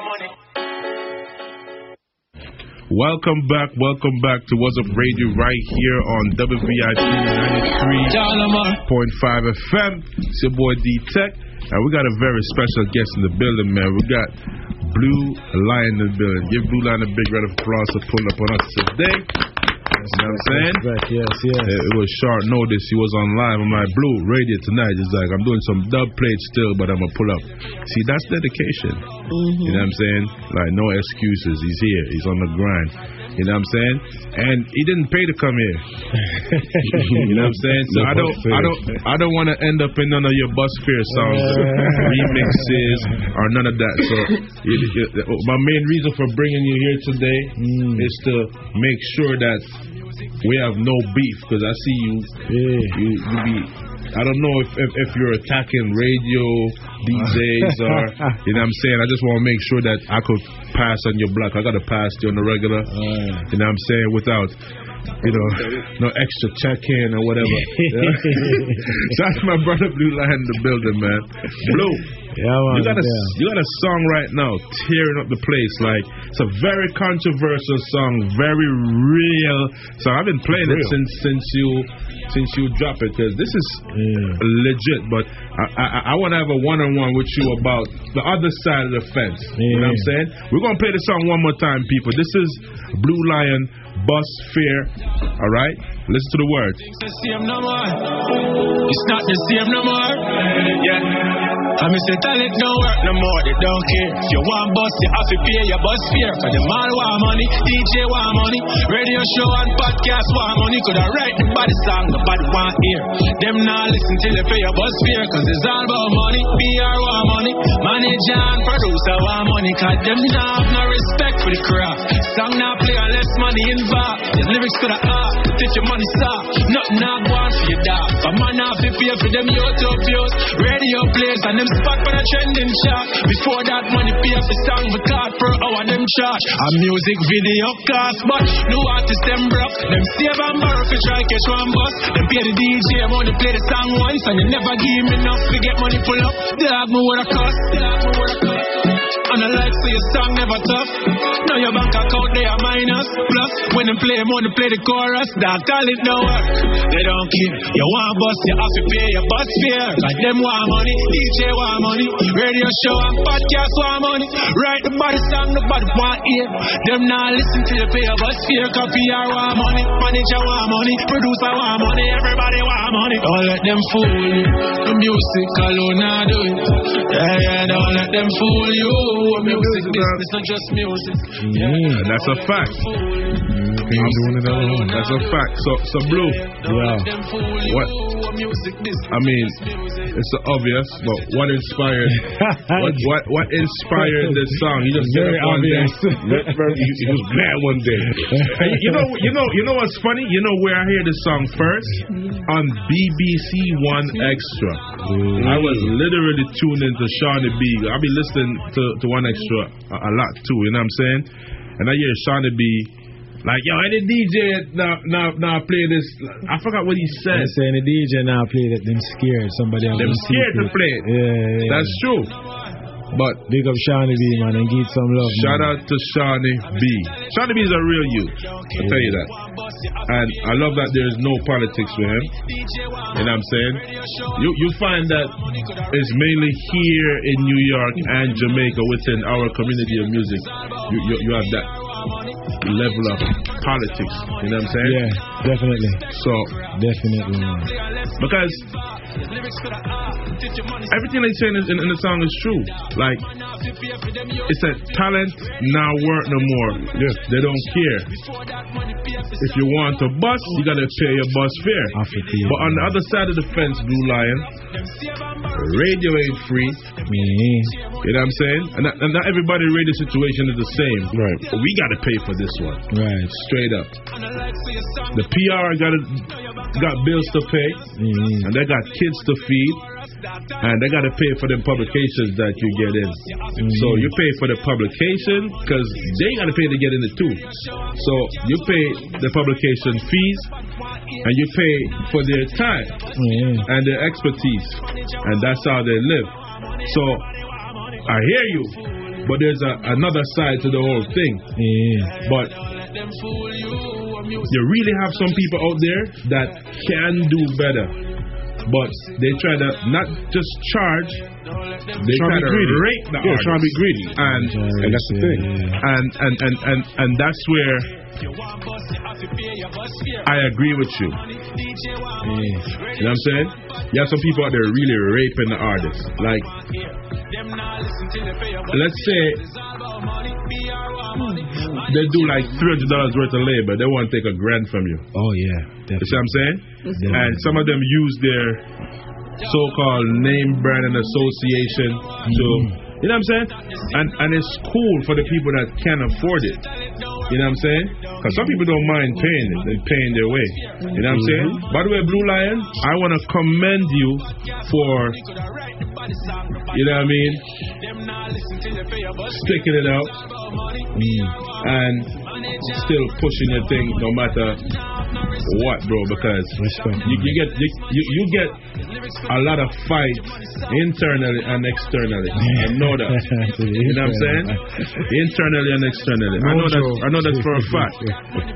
Welcome back, welcome back to Wazzup Radio right here on WVIP 93.5 FM. It's your boy D Tech, and we got a very special guest in the building, man. We got Blu Lyon in the building. Give Blu Lyon a big round of applause for pulling up on us today. You know what I'm saying? Yes, yes. It, it was short notice. He was on live. I'm like, Blue, radio tonight. He's like, I'm doing some dub plates still, but I'm going to pull up. See, that's dedication. Mm-hmm. You know what I'm saying? Like, no excuses. He's here. He's on the grind. You know what I'm saying? And he didn't pay to come here. <laughs> you know what I'm saying? So No I don't. I don't, I don't want to end up in none of your bus fare songs, remixes, or none of that. So <laughs> you, you, my main reason for bringing you here today mm. is to make sure that we have no beef because I see you, you, you be. I don't know if, if, if you're attacking radio DJs <laughs> or you know what I'm saying. I just want to make sure that I could pass on your block. I got to pass you on the regular. You know what I'm saying without you know no extra check in or whatever. Yeah. so that's my brother Blu Lyon in the building, man. Blue. Yeah, man, You got a yeah. you got a song right now tearing up the place. Like it's a very controversial song, very real. So I've been playing it since since you since you drop it because this is legit. But I I, I want to have a one on one with you about the other side of the fence. You know what I'm saying? We're gonna play the song one more time, people. This is Blu Lyon Bus Fear. All right, listen to the words. It's the no not the same no more. Yeah. I mean, say talent don't work no more. They don't care. If you want bus, you have to pay your bus fare. Cause them all want money, DJ want money, radio show and podcast want money. Could I write the body song, nobody want hear. Them not listen till they pay your bus fare. Cause it's all about money, PR want money, manager and producer want money. Cause them not have no respect for the craft. Song not play unless money involved. The lyrics to the art, teach your money stop. Nothing not one for your dog. A man to pay for them YouTube views, radio plays, and them spot for the trending chart. Before that money pay for song for card per hour them charge. A music video cost, but new artist them broke. Them save and borrow for try catch one bus. Them pay the DJ money play the song once, and you never give me enough to get money pull up. Dog me what a cost. Dog me what a cost. And I like so your song never tough. Now your bank account they are minus. Plus, when they play money, play the chorus. That talent don't work. They don't care. You want bus, you have to pay your bus fare. Like them want money, DJ want money, radio show and podcast want money. Write the body song, nobody want hear. Them not listen to you pay your bus fare. Copy PR want money, manager want money, producer want money, everybody want money. Don't let them fool you. The music alone now do it. Yeah, yeah, don't let them fool you. Music business, not just music. Yeah, mm, that's a fact. Doing it alone. That's a fact. So, so blue. Yeah. What? I mean, it's so obvious, but what inspired? <laughs> what, what what inspired this song? You just Very up one obvious. <laughs> day. you was mad one day. You know, you know, you know what's funny? You know where I hear this song first on BBC One Extra. I was literally tuned into Seani B. I be listening to, to 1Xtra a, a lot too. You know what I'm saying? And I hear Seani B. Like yo, any DJ now now now play this. I forgot what he said. They saying the DJ now play that them scared somebody else. Them scared to play it. Yeah, yeah, yeah. That's true. But big up Seani B, man, and give some love. Shout man. out to Seani B. Seani B is a real youth. I'll tell you that. And I love that there's no politics with him. You know what I'm saying? You you find that it's mainly here in New York and Jamaica within our community of music. You you, you have that level of politics. You know what I'm saying? Yeah, definitely. So definitely, because everything they saying in, in the song is true. Like it's that talent now work no more. Yes. They don't care. If you want a bus, you gotta pay your bus fare. But on the other side of the fence, Blu Lyon, radio ain't free. Mm-hmm. You know what I'm saying? And not, and not everybody radio situation is the same. Right. But we gotta pay for this one. Right. Straight up. The PR got got bills to pay, mm-hmm. and they got kids to feed, and they got to pay for the publications that you get in. Mm-hmm. So you pay for the publication because they got to pay to get in it too. So you pay the publication fees, and you pay for their time mm-hmm. and their expertise, and that's how they live. So I hear you, but there's a, another side to the whole thing. But you really have some people out there that can do better. But they try to not just charge, they try to greedy. rate the Yeah, trying to be greedy. And, And that's the thing. And, and, and, and, and that's where I agree with you. You know what I'm saying? You have some people out there really raping the artists. Like, let's say they do like $300 worth of labor. They want to take a grand from you. Oh yeah, You see what I'm saying? Definitely. And some of them use their so-called name, brand, and association to, mm-hmm. You know what I'm saying? And and it's cool for the people that can afford it. You know what I'm saying? Because some people don't mind paying it and paying their way. You know what I'm mm-hmm. saying? By the way, Blu Lyon, I want to commend you for, you know what I mean, sticking it out mm. and still pushing your thing no matter what, bro. Because you, you get you, you, get a lot of fight internally and externally. I know that. <laughs> You know what I'm saying? Internally and externally. I know that. I know that for a fact.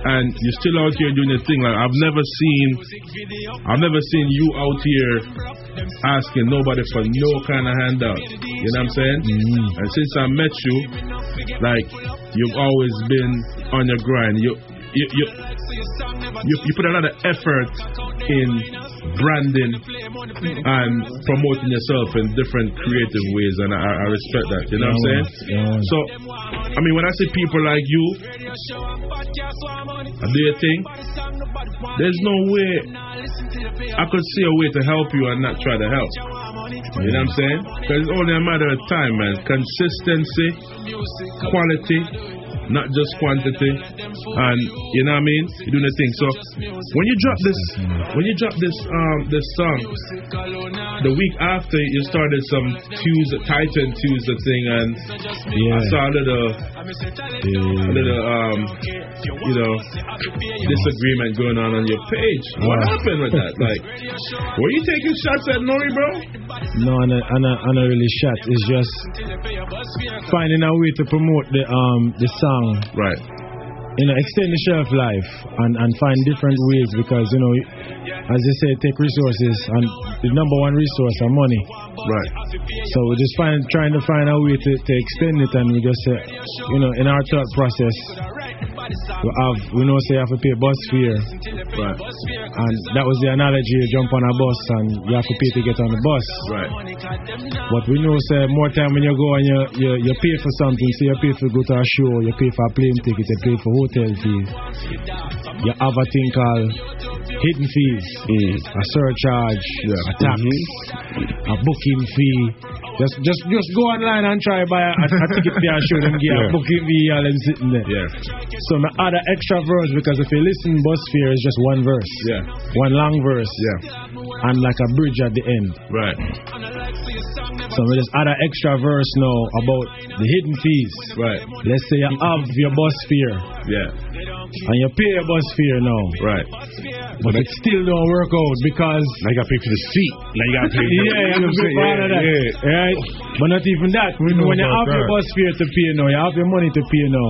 And you're still out here doing your thing. Like I've never seen, I've never seen you out here asking nobody for no kind of handout. You know what I'm saying? Mm-hmm. And since I met you, like you've always been on your grind. You you you you, you put a lot of effort in branding and promoting yourself in different creative ways, and I, I respect that. You know what I'm saying? So, I mean, when I see people like you I do your thing, there's no way I could see a way to help you and not try to help. You know what I'm saying? Because it's only a matter of time, man. Consistency, quality, not just quantity. And you know what I mean? You're doing the thing. So when you drop this when you drop this um this song, the week after you started some Tuesday Titan Tuesday thing and I saw a little a little um you know disagreement going on on your page. What Wow. happened with that? Like were you taking shots at Nori, bro? No, I'm not, I'm not, I'm not really shot. It's just finding a way to promote the um the song. Right. You know, extend the shelf life and, and find different ways because you know, as they say, take resources and the number one resource are money. Right. So we're just find trying to find a way to, to extend it and we just say, you know, in our thought process, we have we know say you have to pay bus fare. Right. And that was the analogy, you jump on a bus and you have to pay to get on the bus. Right. But we know say more time when you go and you, you, you pay for something, say you pay for go to a show, you pay for a plane ticket, you pay for hotel fees. You have a thing called hidden fees, mm. a surcharge, a tax, mm-hmm. a booking fee. Just just just go online and try buy a, a ticket for a show, them give Yeah. a booking fee them sitting there. Yeah. So my other extra verse because if you listen bus fare is just one verse. Yeah. One long verse. Yeah. And like a bridge at the end. Right. So we just add an extra verse now about the hidden fees. Right. Let's say you have your bus fare. Yeah. and you pay your bus fare now. Right. But it still don't work out because now you gotta pay for the seat. Now you gotta pay. <laughs> yeah, you of that. Yeah. Right? But not even that. know when you have your bus fare to pay now, you have your money to pay now.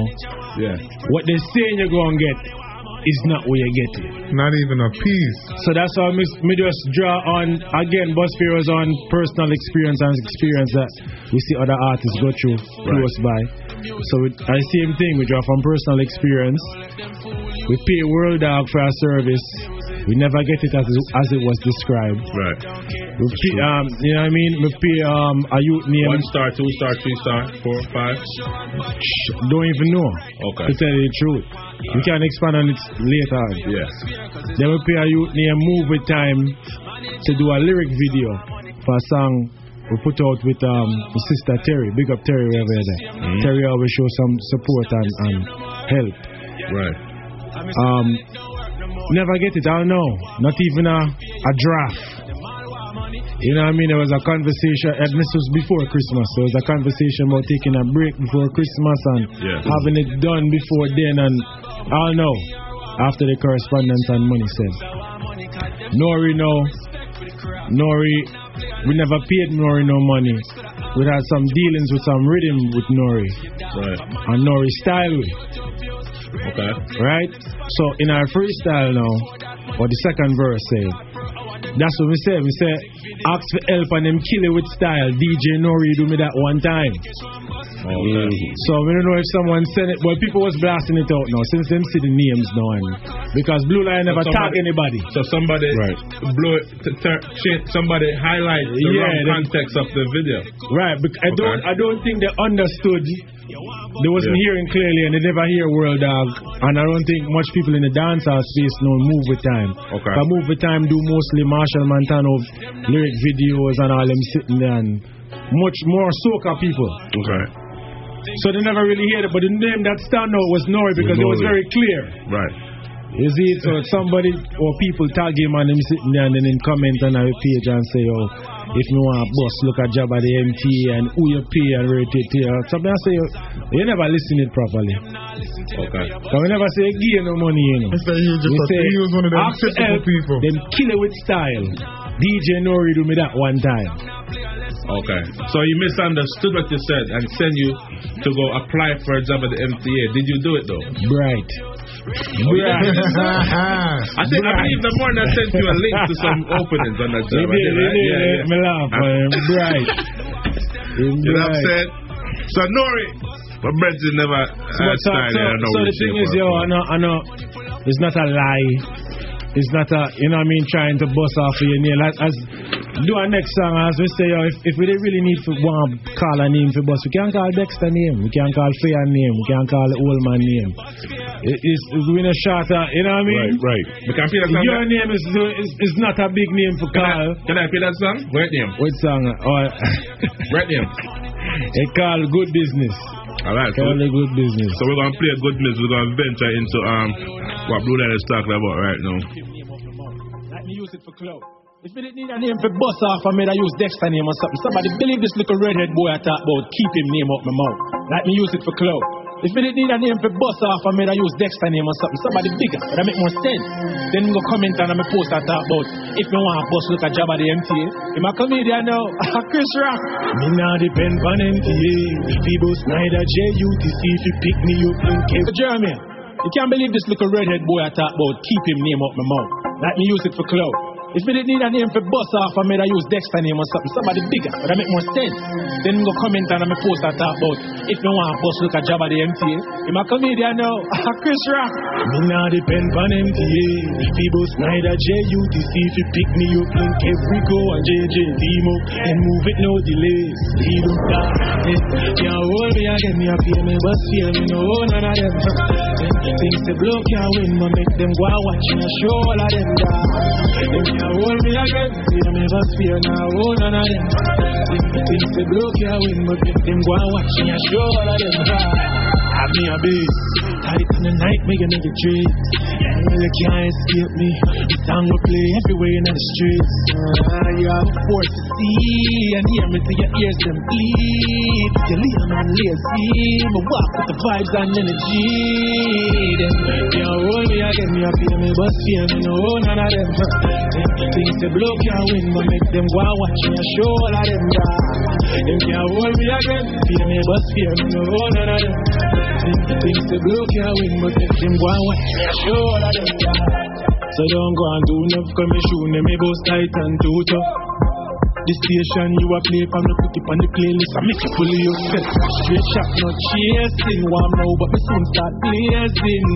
Yeah. What they saying you're going to get is not what you get it. Not even a piece. So that's why me, me just draw on again bus fare was on personal experience and experience that we see other artists go through close by. So it, I same thing we draw from personal experience. We pay World Dog for our service. We never get it as as it was described. Right. Um, you know what I mean? We pay um a youth name. One star, two star, three star, four, five. Don't even know. Okay. To tell you the truth. We can expand on it later on. Yeah. Then we pay a youth name Move with Time to do a lyric video for a song we put out with um with sister Terry. Big up Terry wherever you're there. Mm-hmm. Terry always show some support and, and help. Right. Um never get it, I don't know. Not even a, a draft. You know what I mean? There was a conversation, and this was before Christmas. There was a conversation about taking a break before Christmas and Yeah. having it done before then. And I don't know. After the correspondence and money said. Nori, no. Nori, we never paid Nori no money. We had some dealings with some rhythm with Nori. Right. And Nori style. Okay. Right? So in our freestyle now, or the second verse say, that's what we say. We say, ask for help and them kill it with style. DJ Nori do me that one time. Okay. So we don't know if someone sent it, but people was blasting it out now since them see the names now. And because Blue Line never So tag anybody. So somebody blow it, to tur- change, somebody highlight the Yeah, wrong context of the video. Right, but I don't I don't think they understood. They wasn't Yeah. hearing clearly and they never hear World Dog. And I don't think much people in the dancehall space know Move with Time. Okay. But Move with Time do mostly Machel Montano lyric videos and all them sitting there and much more soca people. Okay. So they never really heard it, but the name that stand out was Nori because it was very clear. Right. You see, so somebody or people tag him and him sitting there and then him comment on our page and say, oh, if me want a bus, look at job at the MT and who you pay and rate it here. Something I say, oh, you never listen it properly. Okay. Because we never say, give you no money, you know. I say he was just We a- say, he was one of them ask for typical help, people. Then kill it with style. DJ Nori do me that one time. Okay. So you misunderstood what you said and sent you to go apply for a job at the MTA. Did you do it though? Bright. Right. <laughs> I think I believe the morning I sent you a link to some openings on that job. I did, you right? did. Yeah, yeah. Me laugh, man. Bright. You know what I'm saying? So Nori, my brother never So, uh, so, so, so the thing is, yo, I know, I know, it's not a lie. It's not a, you know what I mean, trying to bust off of your nail. As, as do our next song, as we say, yo, if, if we didn't really need to want to call a name for bust, we can call Dexter name, we can call Fair name, we can call the old man name. It, it's, it's we in a short, uh, you know what I mean? Right, right. We can play that song. Your name is, is is not a big name for Can I, can I play that song? Right name. What song? Oh, Right <laughs> name. it called Good Business. All right. So, Call Good Business. so we're gonna play a good business. We're gonna venture into um what Blue Line is talking about right now. Let me use it for clout. If you didn't need a name for bust off, I made I use Dexter name or something. Somebody believe this little redhead boy I talk about, keep him name out my mouth. Let me use it for clout. If you didn't need a name for bust off, I made I use Dexter name or something. Somebody bigger, that make more sense. Then go comment on my post I talk about. If you want a bus, look at job at the MTA. I'm a comedian now, <laughs> Chris Rock. Me now depend on MTA. People Snyder, JUTC, if you pick me up in Cape Jeremy. You can't believe this little redhead boy I talk about, keep him name out my mouth. Let me use it for clout. If you didn't need a name for bust off, I made I use Dexter name or something. Somebody bigger, but that make more sense. Then go comment on my post I talk about. If you want a bus, look at job at the MTA. I'm a comedian now, <laughs> Chris Rock. Me now depend on MTA. People Snyder, JUTC, if you pick me up, link every go and JJ Demo. And move it, no delays. He don't. Can't hold me again, me up here, me bus feel me, no none of them. Things they blow can't win, but make them go and watch and show all of them die. Can't hold me again, me bus fear now, none of them. Things they blow can't win, but make them go and watch and show all of them. Have me a base, tight in the night, making nigga dreams. You can't escape me. The song will play everywhere in the streets. Uh, you have a force to see and hear me till your ears them bleed. You leave man lazy, me walk with the vibes and energy. Then you hold me again, you feel me, but fear me, no none of them. Things they blow can't win, but make them go and watch me show all of them. Them can't hold me again, feel me, but fear me, no none of them. Things they blow can't make them me them. So don't go and do enough, come and shoot me, me both tight and too tough. The station you a play the put it on the playlist I make you fully yourself Straight shot, no chasing Warm now but me soon start blazing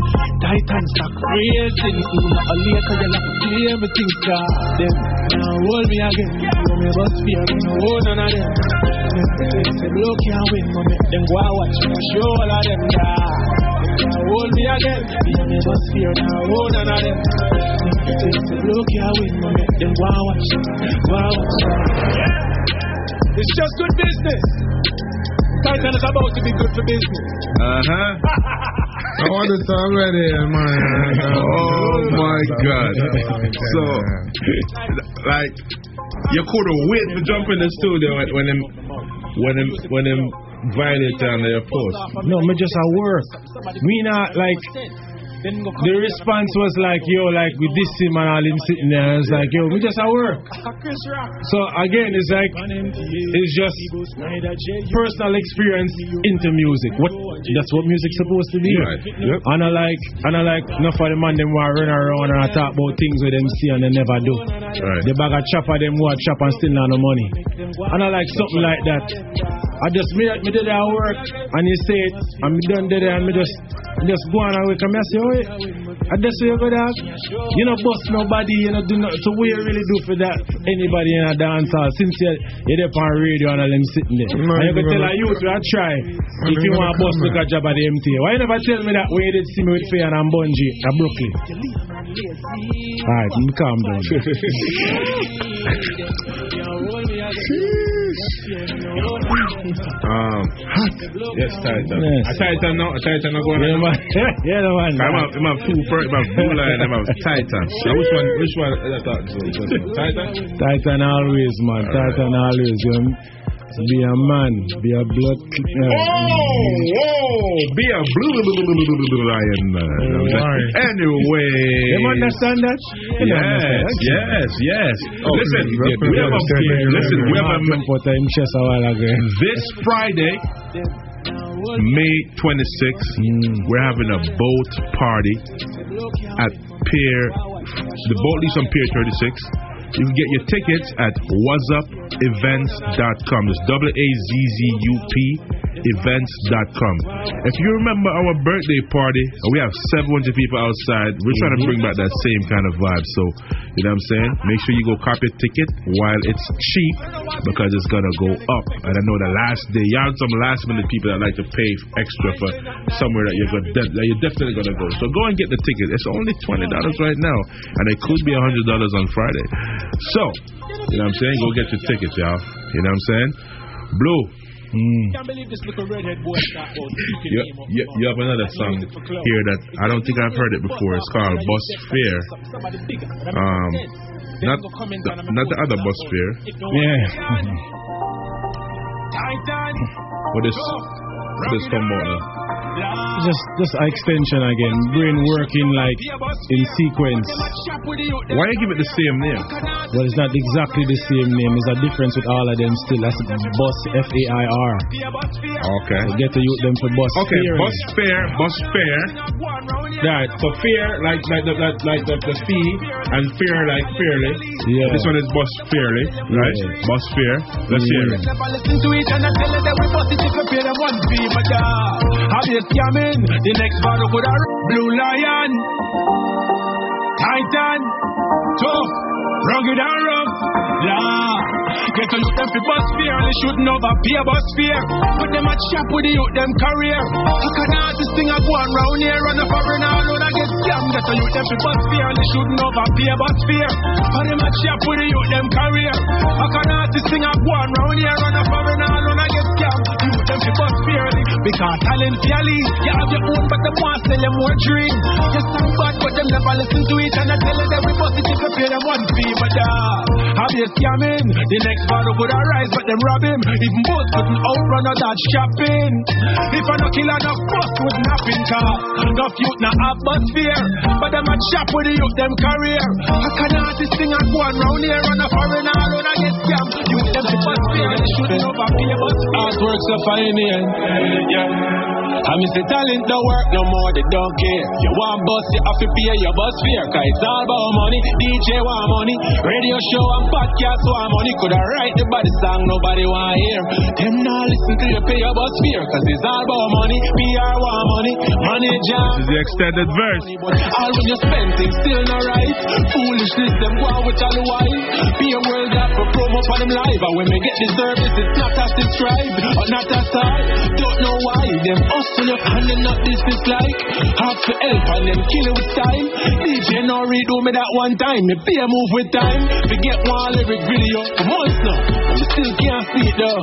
Titan start raising Sooner or later you'll have to everything start Them now hold me again me bust fear me no hold none of them They say blow can't them me show all of them Now hold me again You me bust fear now hold none of them say blow can't win make them go and watch Go and watch it's just good business. Titan is about to be good for business. <laughs> Uh huh. I want it already, man. Oh my God. So, like, you could have wait to jump in the studio when when him when him when him violate on your post. No, me just at work. Me not like. The response was like, yo, like with this him and all him sitting there. It's like, yo, we just at work. So again, it's like, it's just personal experience into music. What that's what music's supposed to be. Right. Yep. And I like, and I like, enough of the man them want run around and I talk about things with them see and they never do. Right. The bag of chopper them what chop and still not no money. And I like something like that. I just me, me did that work and you say it and me done did it and me just me just go on away. Come here, say, oh, and that's where you go dog. You know, bust nobody, you know, do not. So what you really do for that anybody in a dance hall since you you're there on radio and all them sitting there. No, and you can tell a youth to try if you want to bust look a job at the MTA. Why you never tell me that when you did see me with Faye and Bunji at Brooklyn? Alright, calm down. <laughs> <laughs> Um, yes, Titan. Yes. A Titan now, a Titan now going Yeah, man. yeah, the man. I'm have, I'm have two first, I'm have blue line, I'm have Titan. Now which one, which one Titan? Titan always, man. Titan always. You know, be a man. Be a blood. Uh, Oh, be a blue, lion. Anyway. You understand that? You Yes, understand that? yes, yes. Oh, listen, yeah, we have a, listen, we have a, Jump out of him chest a while ago. this Friday, May 26th, we're having a boat party at Pier, the boat leaves on Pier 36. You can get your tickets at wazzupevents.com. It's W A Z Z U P events.com. If you remember our birthday party, we have 700 people outside. We're trying to mm-hmm. bring back that same kind of vibe. So, you know what I'm saying? Make sure you go copy a ticket while it's cheap because it's going to go up. And I know the last day, you have some last minute people that like to pay extra for somewhere that you're, gonna, that you're definitely going to go. So go and get the ticket. It's only $20 right now. And it could be $100 on Friday. So, you know what I'm saying? Go get your tickets, y'all. You know what I'm saying? Blue. Can't believe this little redhead boy You, you, you have another song here that I don't think I've heard it before. It's called Bus Fair. Um, not the, not the other Bus Fair. Yeah. <laughs> What is what is come? Just, just an extension again. Brain working like in sequence. Why you give it the same name? Well, it's not exactly the same name. There's a difference with all of them still. That's Bus F A I R. Okay. So get to use them for bus. Okay, Fair. bus fair, bus fair. Right. So fair, like like the like, like the, the fee, and fair like fairly. Yeah. This one is bus fairly, right? Yeah. Bus fair. Let's hear it. I my dog. Have you scamming? The next battle could have Blu Lyon, Titan, tough, rugged and rough. Nah, get to look them for bus fear and they shouldn't overpay bus fear. Put them at shop with the youth them career. How can artist thing I go on round here and the foreign all on I get scammed? Get to look them for bus fear and they shouldn't overpay bus fear. Put them at shop with the youth them career. How can artist thing I go on round here and the foreign all them fi bust fairly. Because talent fairly, you have your own, but them want sell you more drink. You sound bad, but them never listen to it. And I tell you that we bust you pay them one fee. But uh, have you scamming? The next father could arise, but them rob him. Even both couldn't outrun or dodge shopping. If I no kill enough bust wouldn't happen, car. Enough youth not have bus fear. But them a chop with the youth, them career. I can artist thing and go on round here on a foreign all on a get scam. Youth them to bus fear. They shouldn't over pay bus. Artworks are fine in the end. Yeah. I miss the talent don't work no more, they don't care. You want bus, you have to pay your bus fare. Cause it's all about money. DJ want money. Radio show and podcast want money. Could I write the body song nobody want hear? Them not listen to you pay your bus fare. Cause it's all about money. PR want money. Money job. This is the extended verse. But all when you spend things still not right. Foolishness, them go out with all the while. Be a world that for promo for them live. And when we get the service, it's not as described. Or not as hard. Don't know why. Them hustle you and them not business like. Have to help and them kill it with time. DJ no redo me that one time. Me pay move with time. Forget one lyric video for months now. We still can't see it though.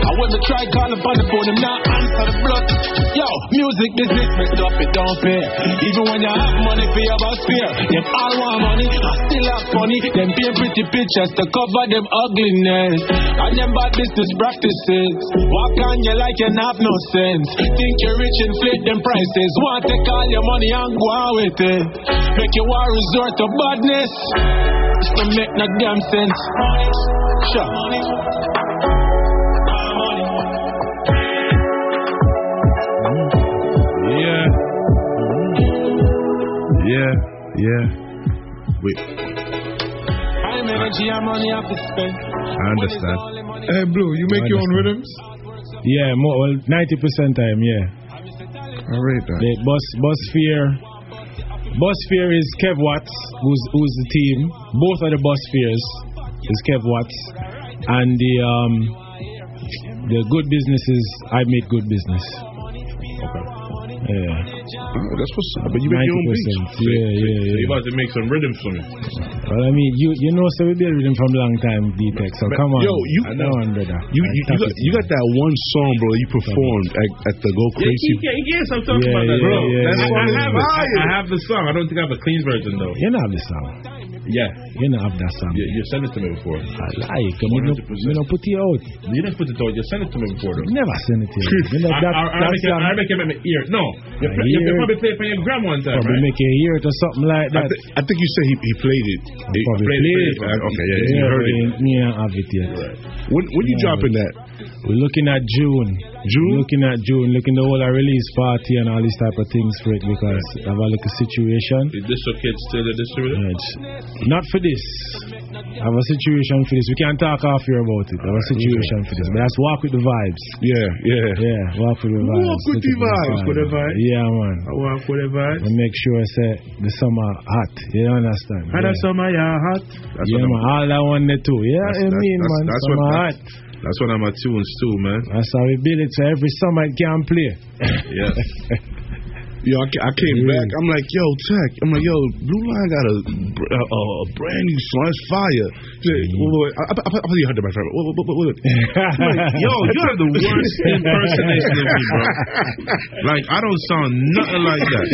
I when we try calling upon the phone, them not answer the blood. Yo, music business messed up, it don't pay. Even when you have money for your boss fear. Them all want money, I still have funny. Them paint pretty pictures to cover them ugliness. And them bad business practices. Walk on you like you have no sense. Think you're rich, inflate them prices. Want take all your money and go out with it. Make you war resort to badness. This don't make no damn sense. Sure. Yeah. Yeah. Yeah. Wait. I'm energy, I'm money I have to spend. I understand. Hey, Blue, you make your own rhythms? Yeah, more well, ninety percent time. Yeah. All right, then. The bus bus fear. Bus fear is Kev Watts, who's who's the team. Both of the bus fears is Kev Watts, and the um the good business is I make good business. Okay. Yeah. Oh, that's what's up. But you make your own beats. 90%. Yeah, yeah, So yeah. you about to make some rhythms for me. Well, I mean, you you know, so we build rhythm from long time, D-Tech. So But, come on. yo, you- I know, brother. You you, you, got, you got that one song, bro. You performed at, at the Go Crazy. Yeah, yes, I'm talking Yeah, about that, yeah, bro. yeah, That's yeah, I, yeah. have it. I, I have the song. I don't think I have a clean version though. You know have the song. Yeah. You know have that song. You, you sent it to me before. I like. I mean, you know, put it out. You didn't put it out. You sent it to me before though. Never send it to you. <laughs> You know, I, that, I, I, that make it, I make it in my ear. No, you, My play, you, probably play it for your grandma one time, probably right? make you hear it or something like I, that. th- I think you said he, he played it. He Probably played played it. it. Okay, yeah, yeah, you heard it. Me ain't have it yet. When when you dropping that? We're looking at June. June? Looking at June. Looking at the whole release party and all these type of things for it because I have a little situation. Is this okay still the distributor? Yeah, not for this. I have a situation for this. We can't talk off here about it. I have a situation for this. But that's walk with the vibes. Yeah, yeah. Yeah, walk with the vibes. Walk with the vibes. With the vibes. Yeah, man. I walk with the vibes. And make sure I say the summer hot. You understand? And the summer yeah hot. That's yeah, man. All that one there too. Yeah, That's- I mean, that's- man. that's summer what- hot. That's what I'm tunes too, man. That's how we build it. So every summer it can play. Yeah. Yo, I, I came back. I'm like, yo, Tech. I'm like, yo, Blue Line got a, a, a, a brand new song. It's fire. Said, wait, wait, wait. I, I, I, I thought you heard that, my friend. Wait, wait, wait, wait. I'm like, <laughs> yo, you have the worst <laughs> impersonation of me, bro. Like, I don't sound nothing like that.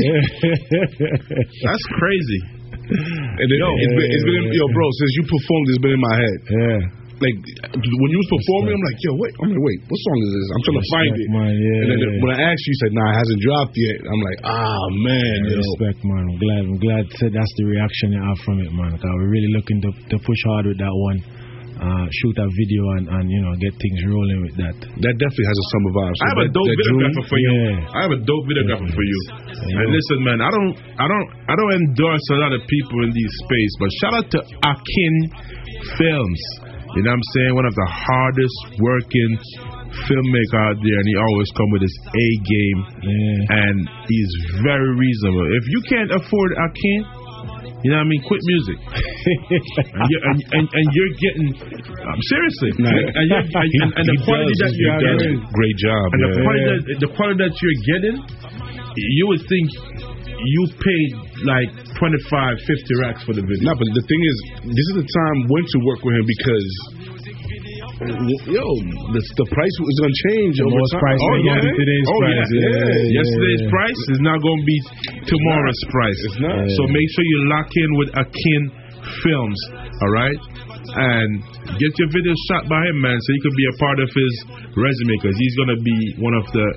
<laughs> That's crazy. And then, it's been, it's been, in- yo, bro, since you performed, it's been in my head. Yeah. Like, when you was performing, I'm like, yo, wait. I'm like, wait, what song is this? I'm trying to find it. Man, yeah, and then yeah. when I asked you, you said, nah, it hasn't dropped yet. I'm like, ah, man, yo. Respect, man. I'm glad. I'm glad said that's the reaction you have from it, man. Because we're really looking to, to push hard with that one. Uh, shoot a video and, and you know get things rolling with that. That definitely has a summer vibe. So I have a that- dope that June- videographer for you. Yeah. I have a dope videographer for you. Yeah. And listen, man, I don't, I don't, I don't endorse a lot of people in these space, but shout out to Akin Films. You know what I'm saying? One of the hardest working filmmaker out there, and he always come with his A game, Yeah. and he's very reasonable. If you can't afford Akin, you know what I mean? Quit music. <laughs> and, you're, and, and, and you're getting, um, seriously, Nah, and, you're, and, <laughs> and, and the quality does, that you're getting, Great job. and the yeah. quality, that, the quality that you're getting, you would think you paid like 25, 50 racks for the video. No, but the thing is, this is the time when to work with him because yo, the, the price is going to change. The over time. price oh, yeah. today's oh, price. Yeah. Yeah, yeah, Yesterday's yeah. price is not going to be tomorrow's price. It's not. So make sure you lock in with Akin Films, all right? And get your video shot by him, man, so you could be a part of his resume because he's going to be one of the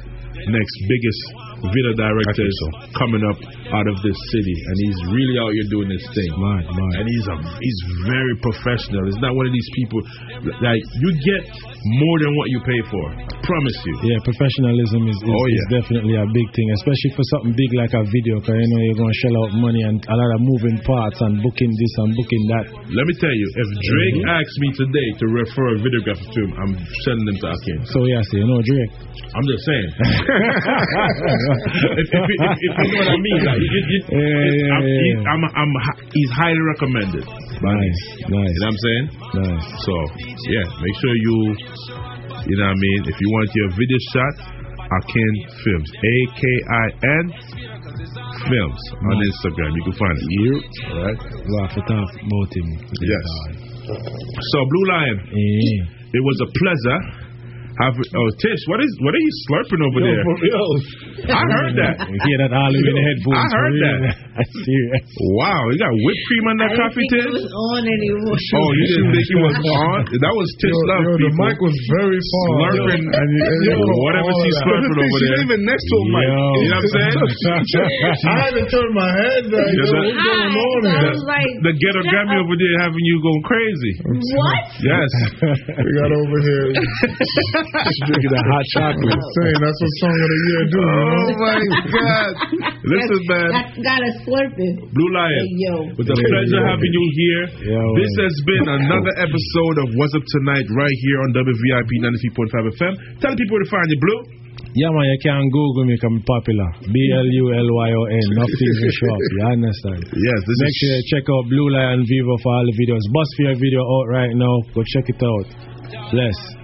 next biggest video directors coming up out of this city, and he's really out here doing his thing. Man, man. And he's a he's very professional. It's not one of these people like you get more than what you pay for. I promise you. Yeah, professionalism is, is, Oh, is definitely a big thing, especially for something big like a video, because you know you're going to shell out money and a lot of moving parts and booking this and booking that. Let me tell you, if Drake mm-hmm. asks me today to refer a videographer to him, I'm sending him to Akin. So, yeah, so you know, Drake. I'm just saying. <laughs> if, if, if, if you know what I mean, like, Yeah, yeah, I'm, he's. I'm, I'm, he's highly recommended. Nice, nice. You know what I'm saying? Nice. So, yeah, make sure you, you know what I mean? If you want your video shot, Akin Films. A K I N Films on Instagram. You can find it. You, it off. Yes. So, Blu Lyon, Eh. it was a pleasure. Have, oh, Tish, what is what are you slurping over Yo, there? for real. I heard that. You hear that all the in the headphones. I heard for real. that. <laughs> That's serious. Wow, you got whipped cream on that I didn't coffee, think Tish? it was on anymore. <laughs> Oh, you didn't think it was on? That was Tish Yo, Love. yo, the mic was very far. Slurping, Yo, and you- and you Yo, know whatever all she's slurping over She's there. not even next to a mic. Yo. You know what I'm saying? I haven't turned my head back. Yeah, Yo, that- what's going on I was like, the ghetto shut Grammy up. over there having you going crazy. What? Yes. We got over here. <laughs> Drinking that hot chocolate. Saying that's what song of the year do. You know? Oh my God! Listen, man. That's got a slurping. Blu Lyon. Hey, yo. It's a pleasure having you here. Yo, this has been another episode of Wazzup Tonight right here on WVIP 93.5 FM. Tell the people where to find you, Blue. Yeah, man, you can Google me, I'm popular. B L U L Y O N. <laughs> Nothing to shop. You understand? Yes, this Make is sure you check out Blu Lyon Vevo for all the videos. Bus for your video out right now. Go check it out. Bless.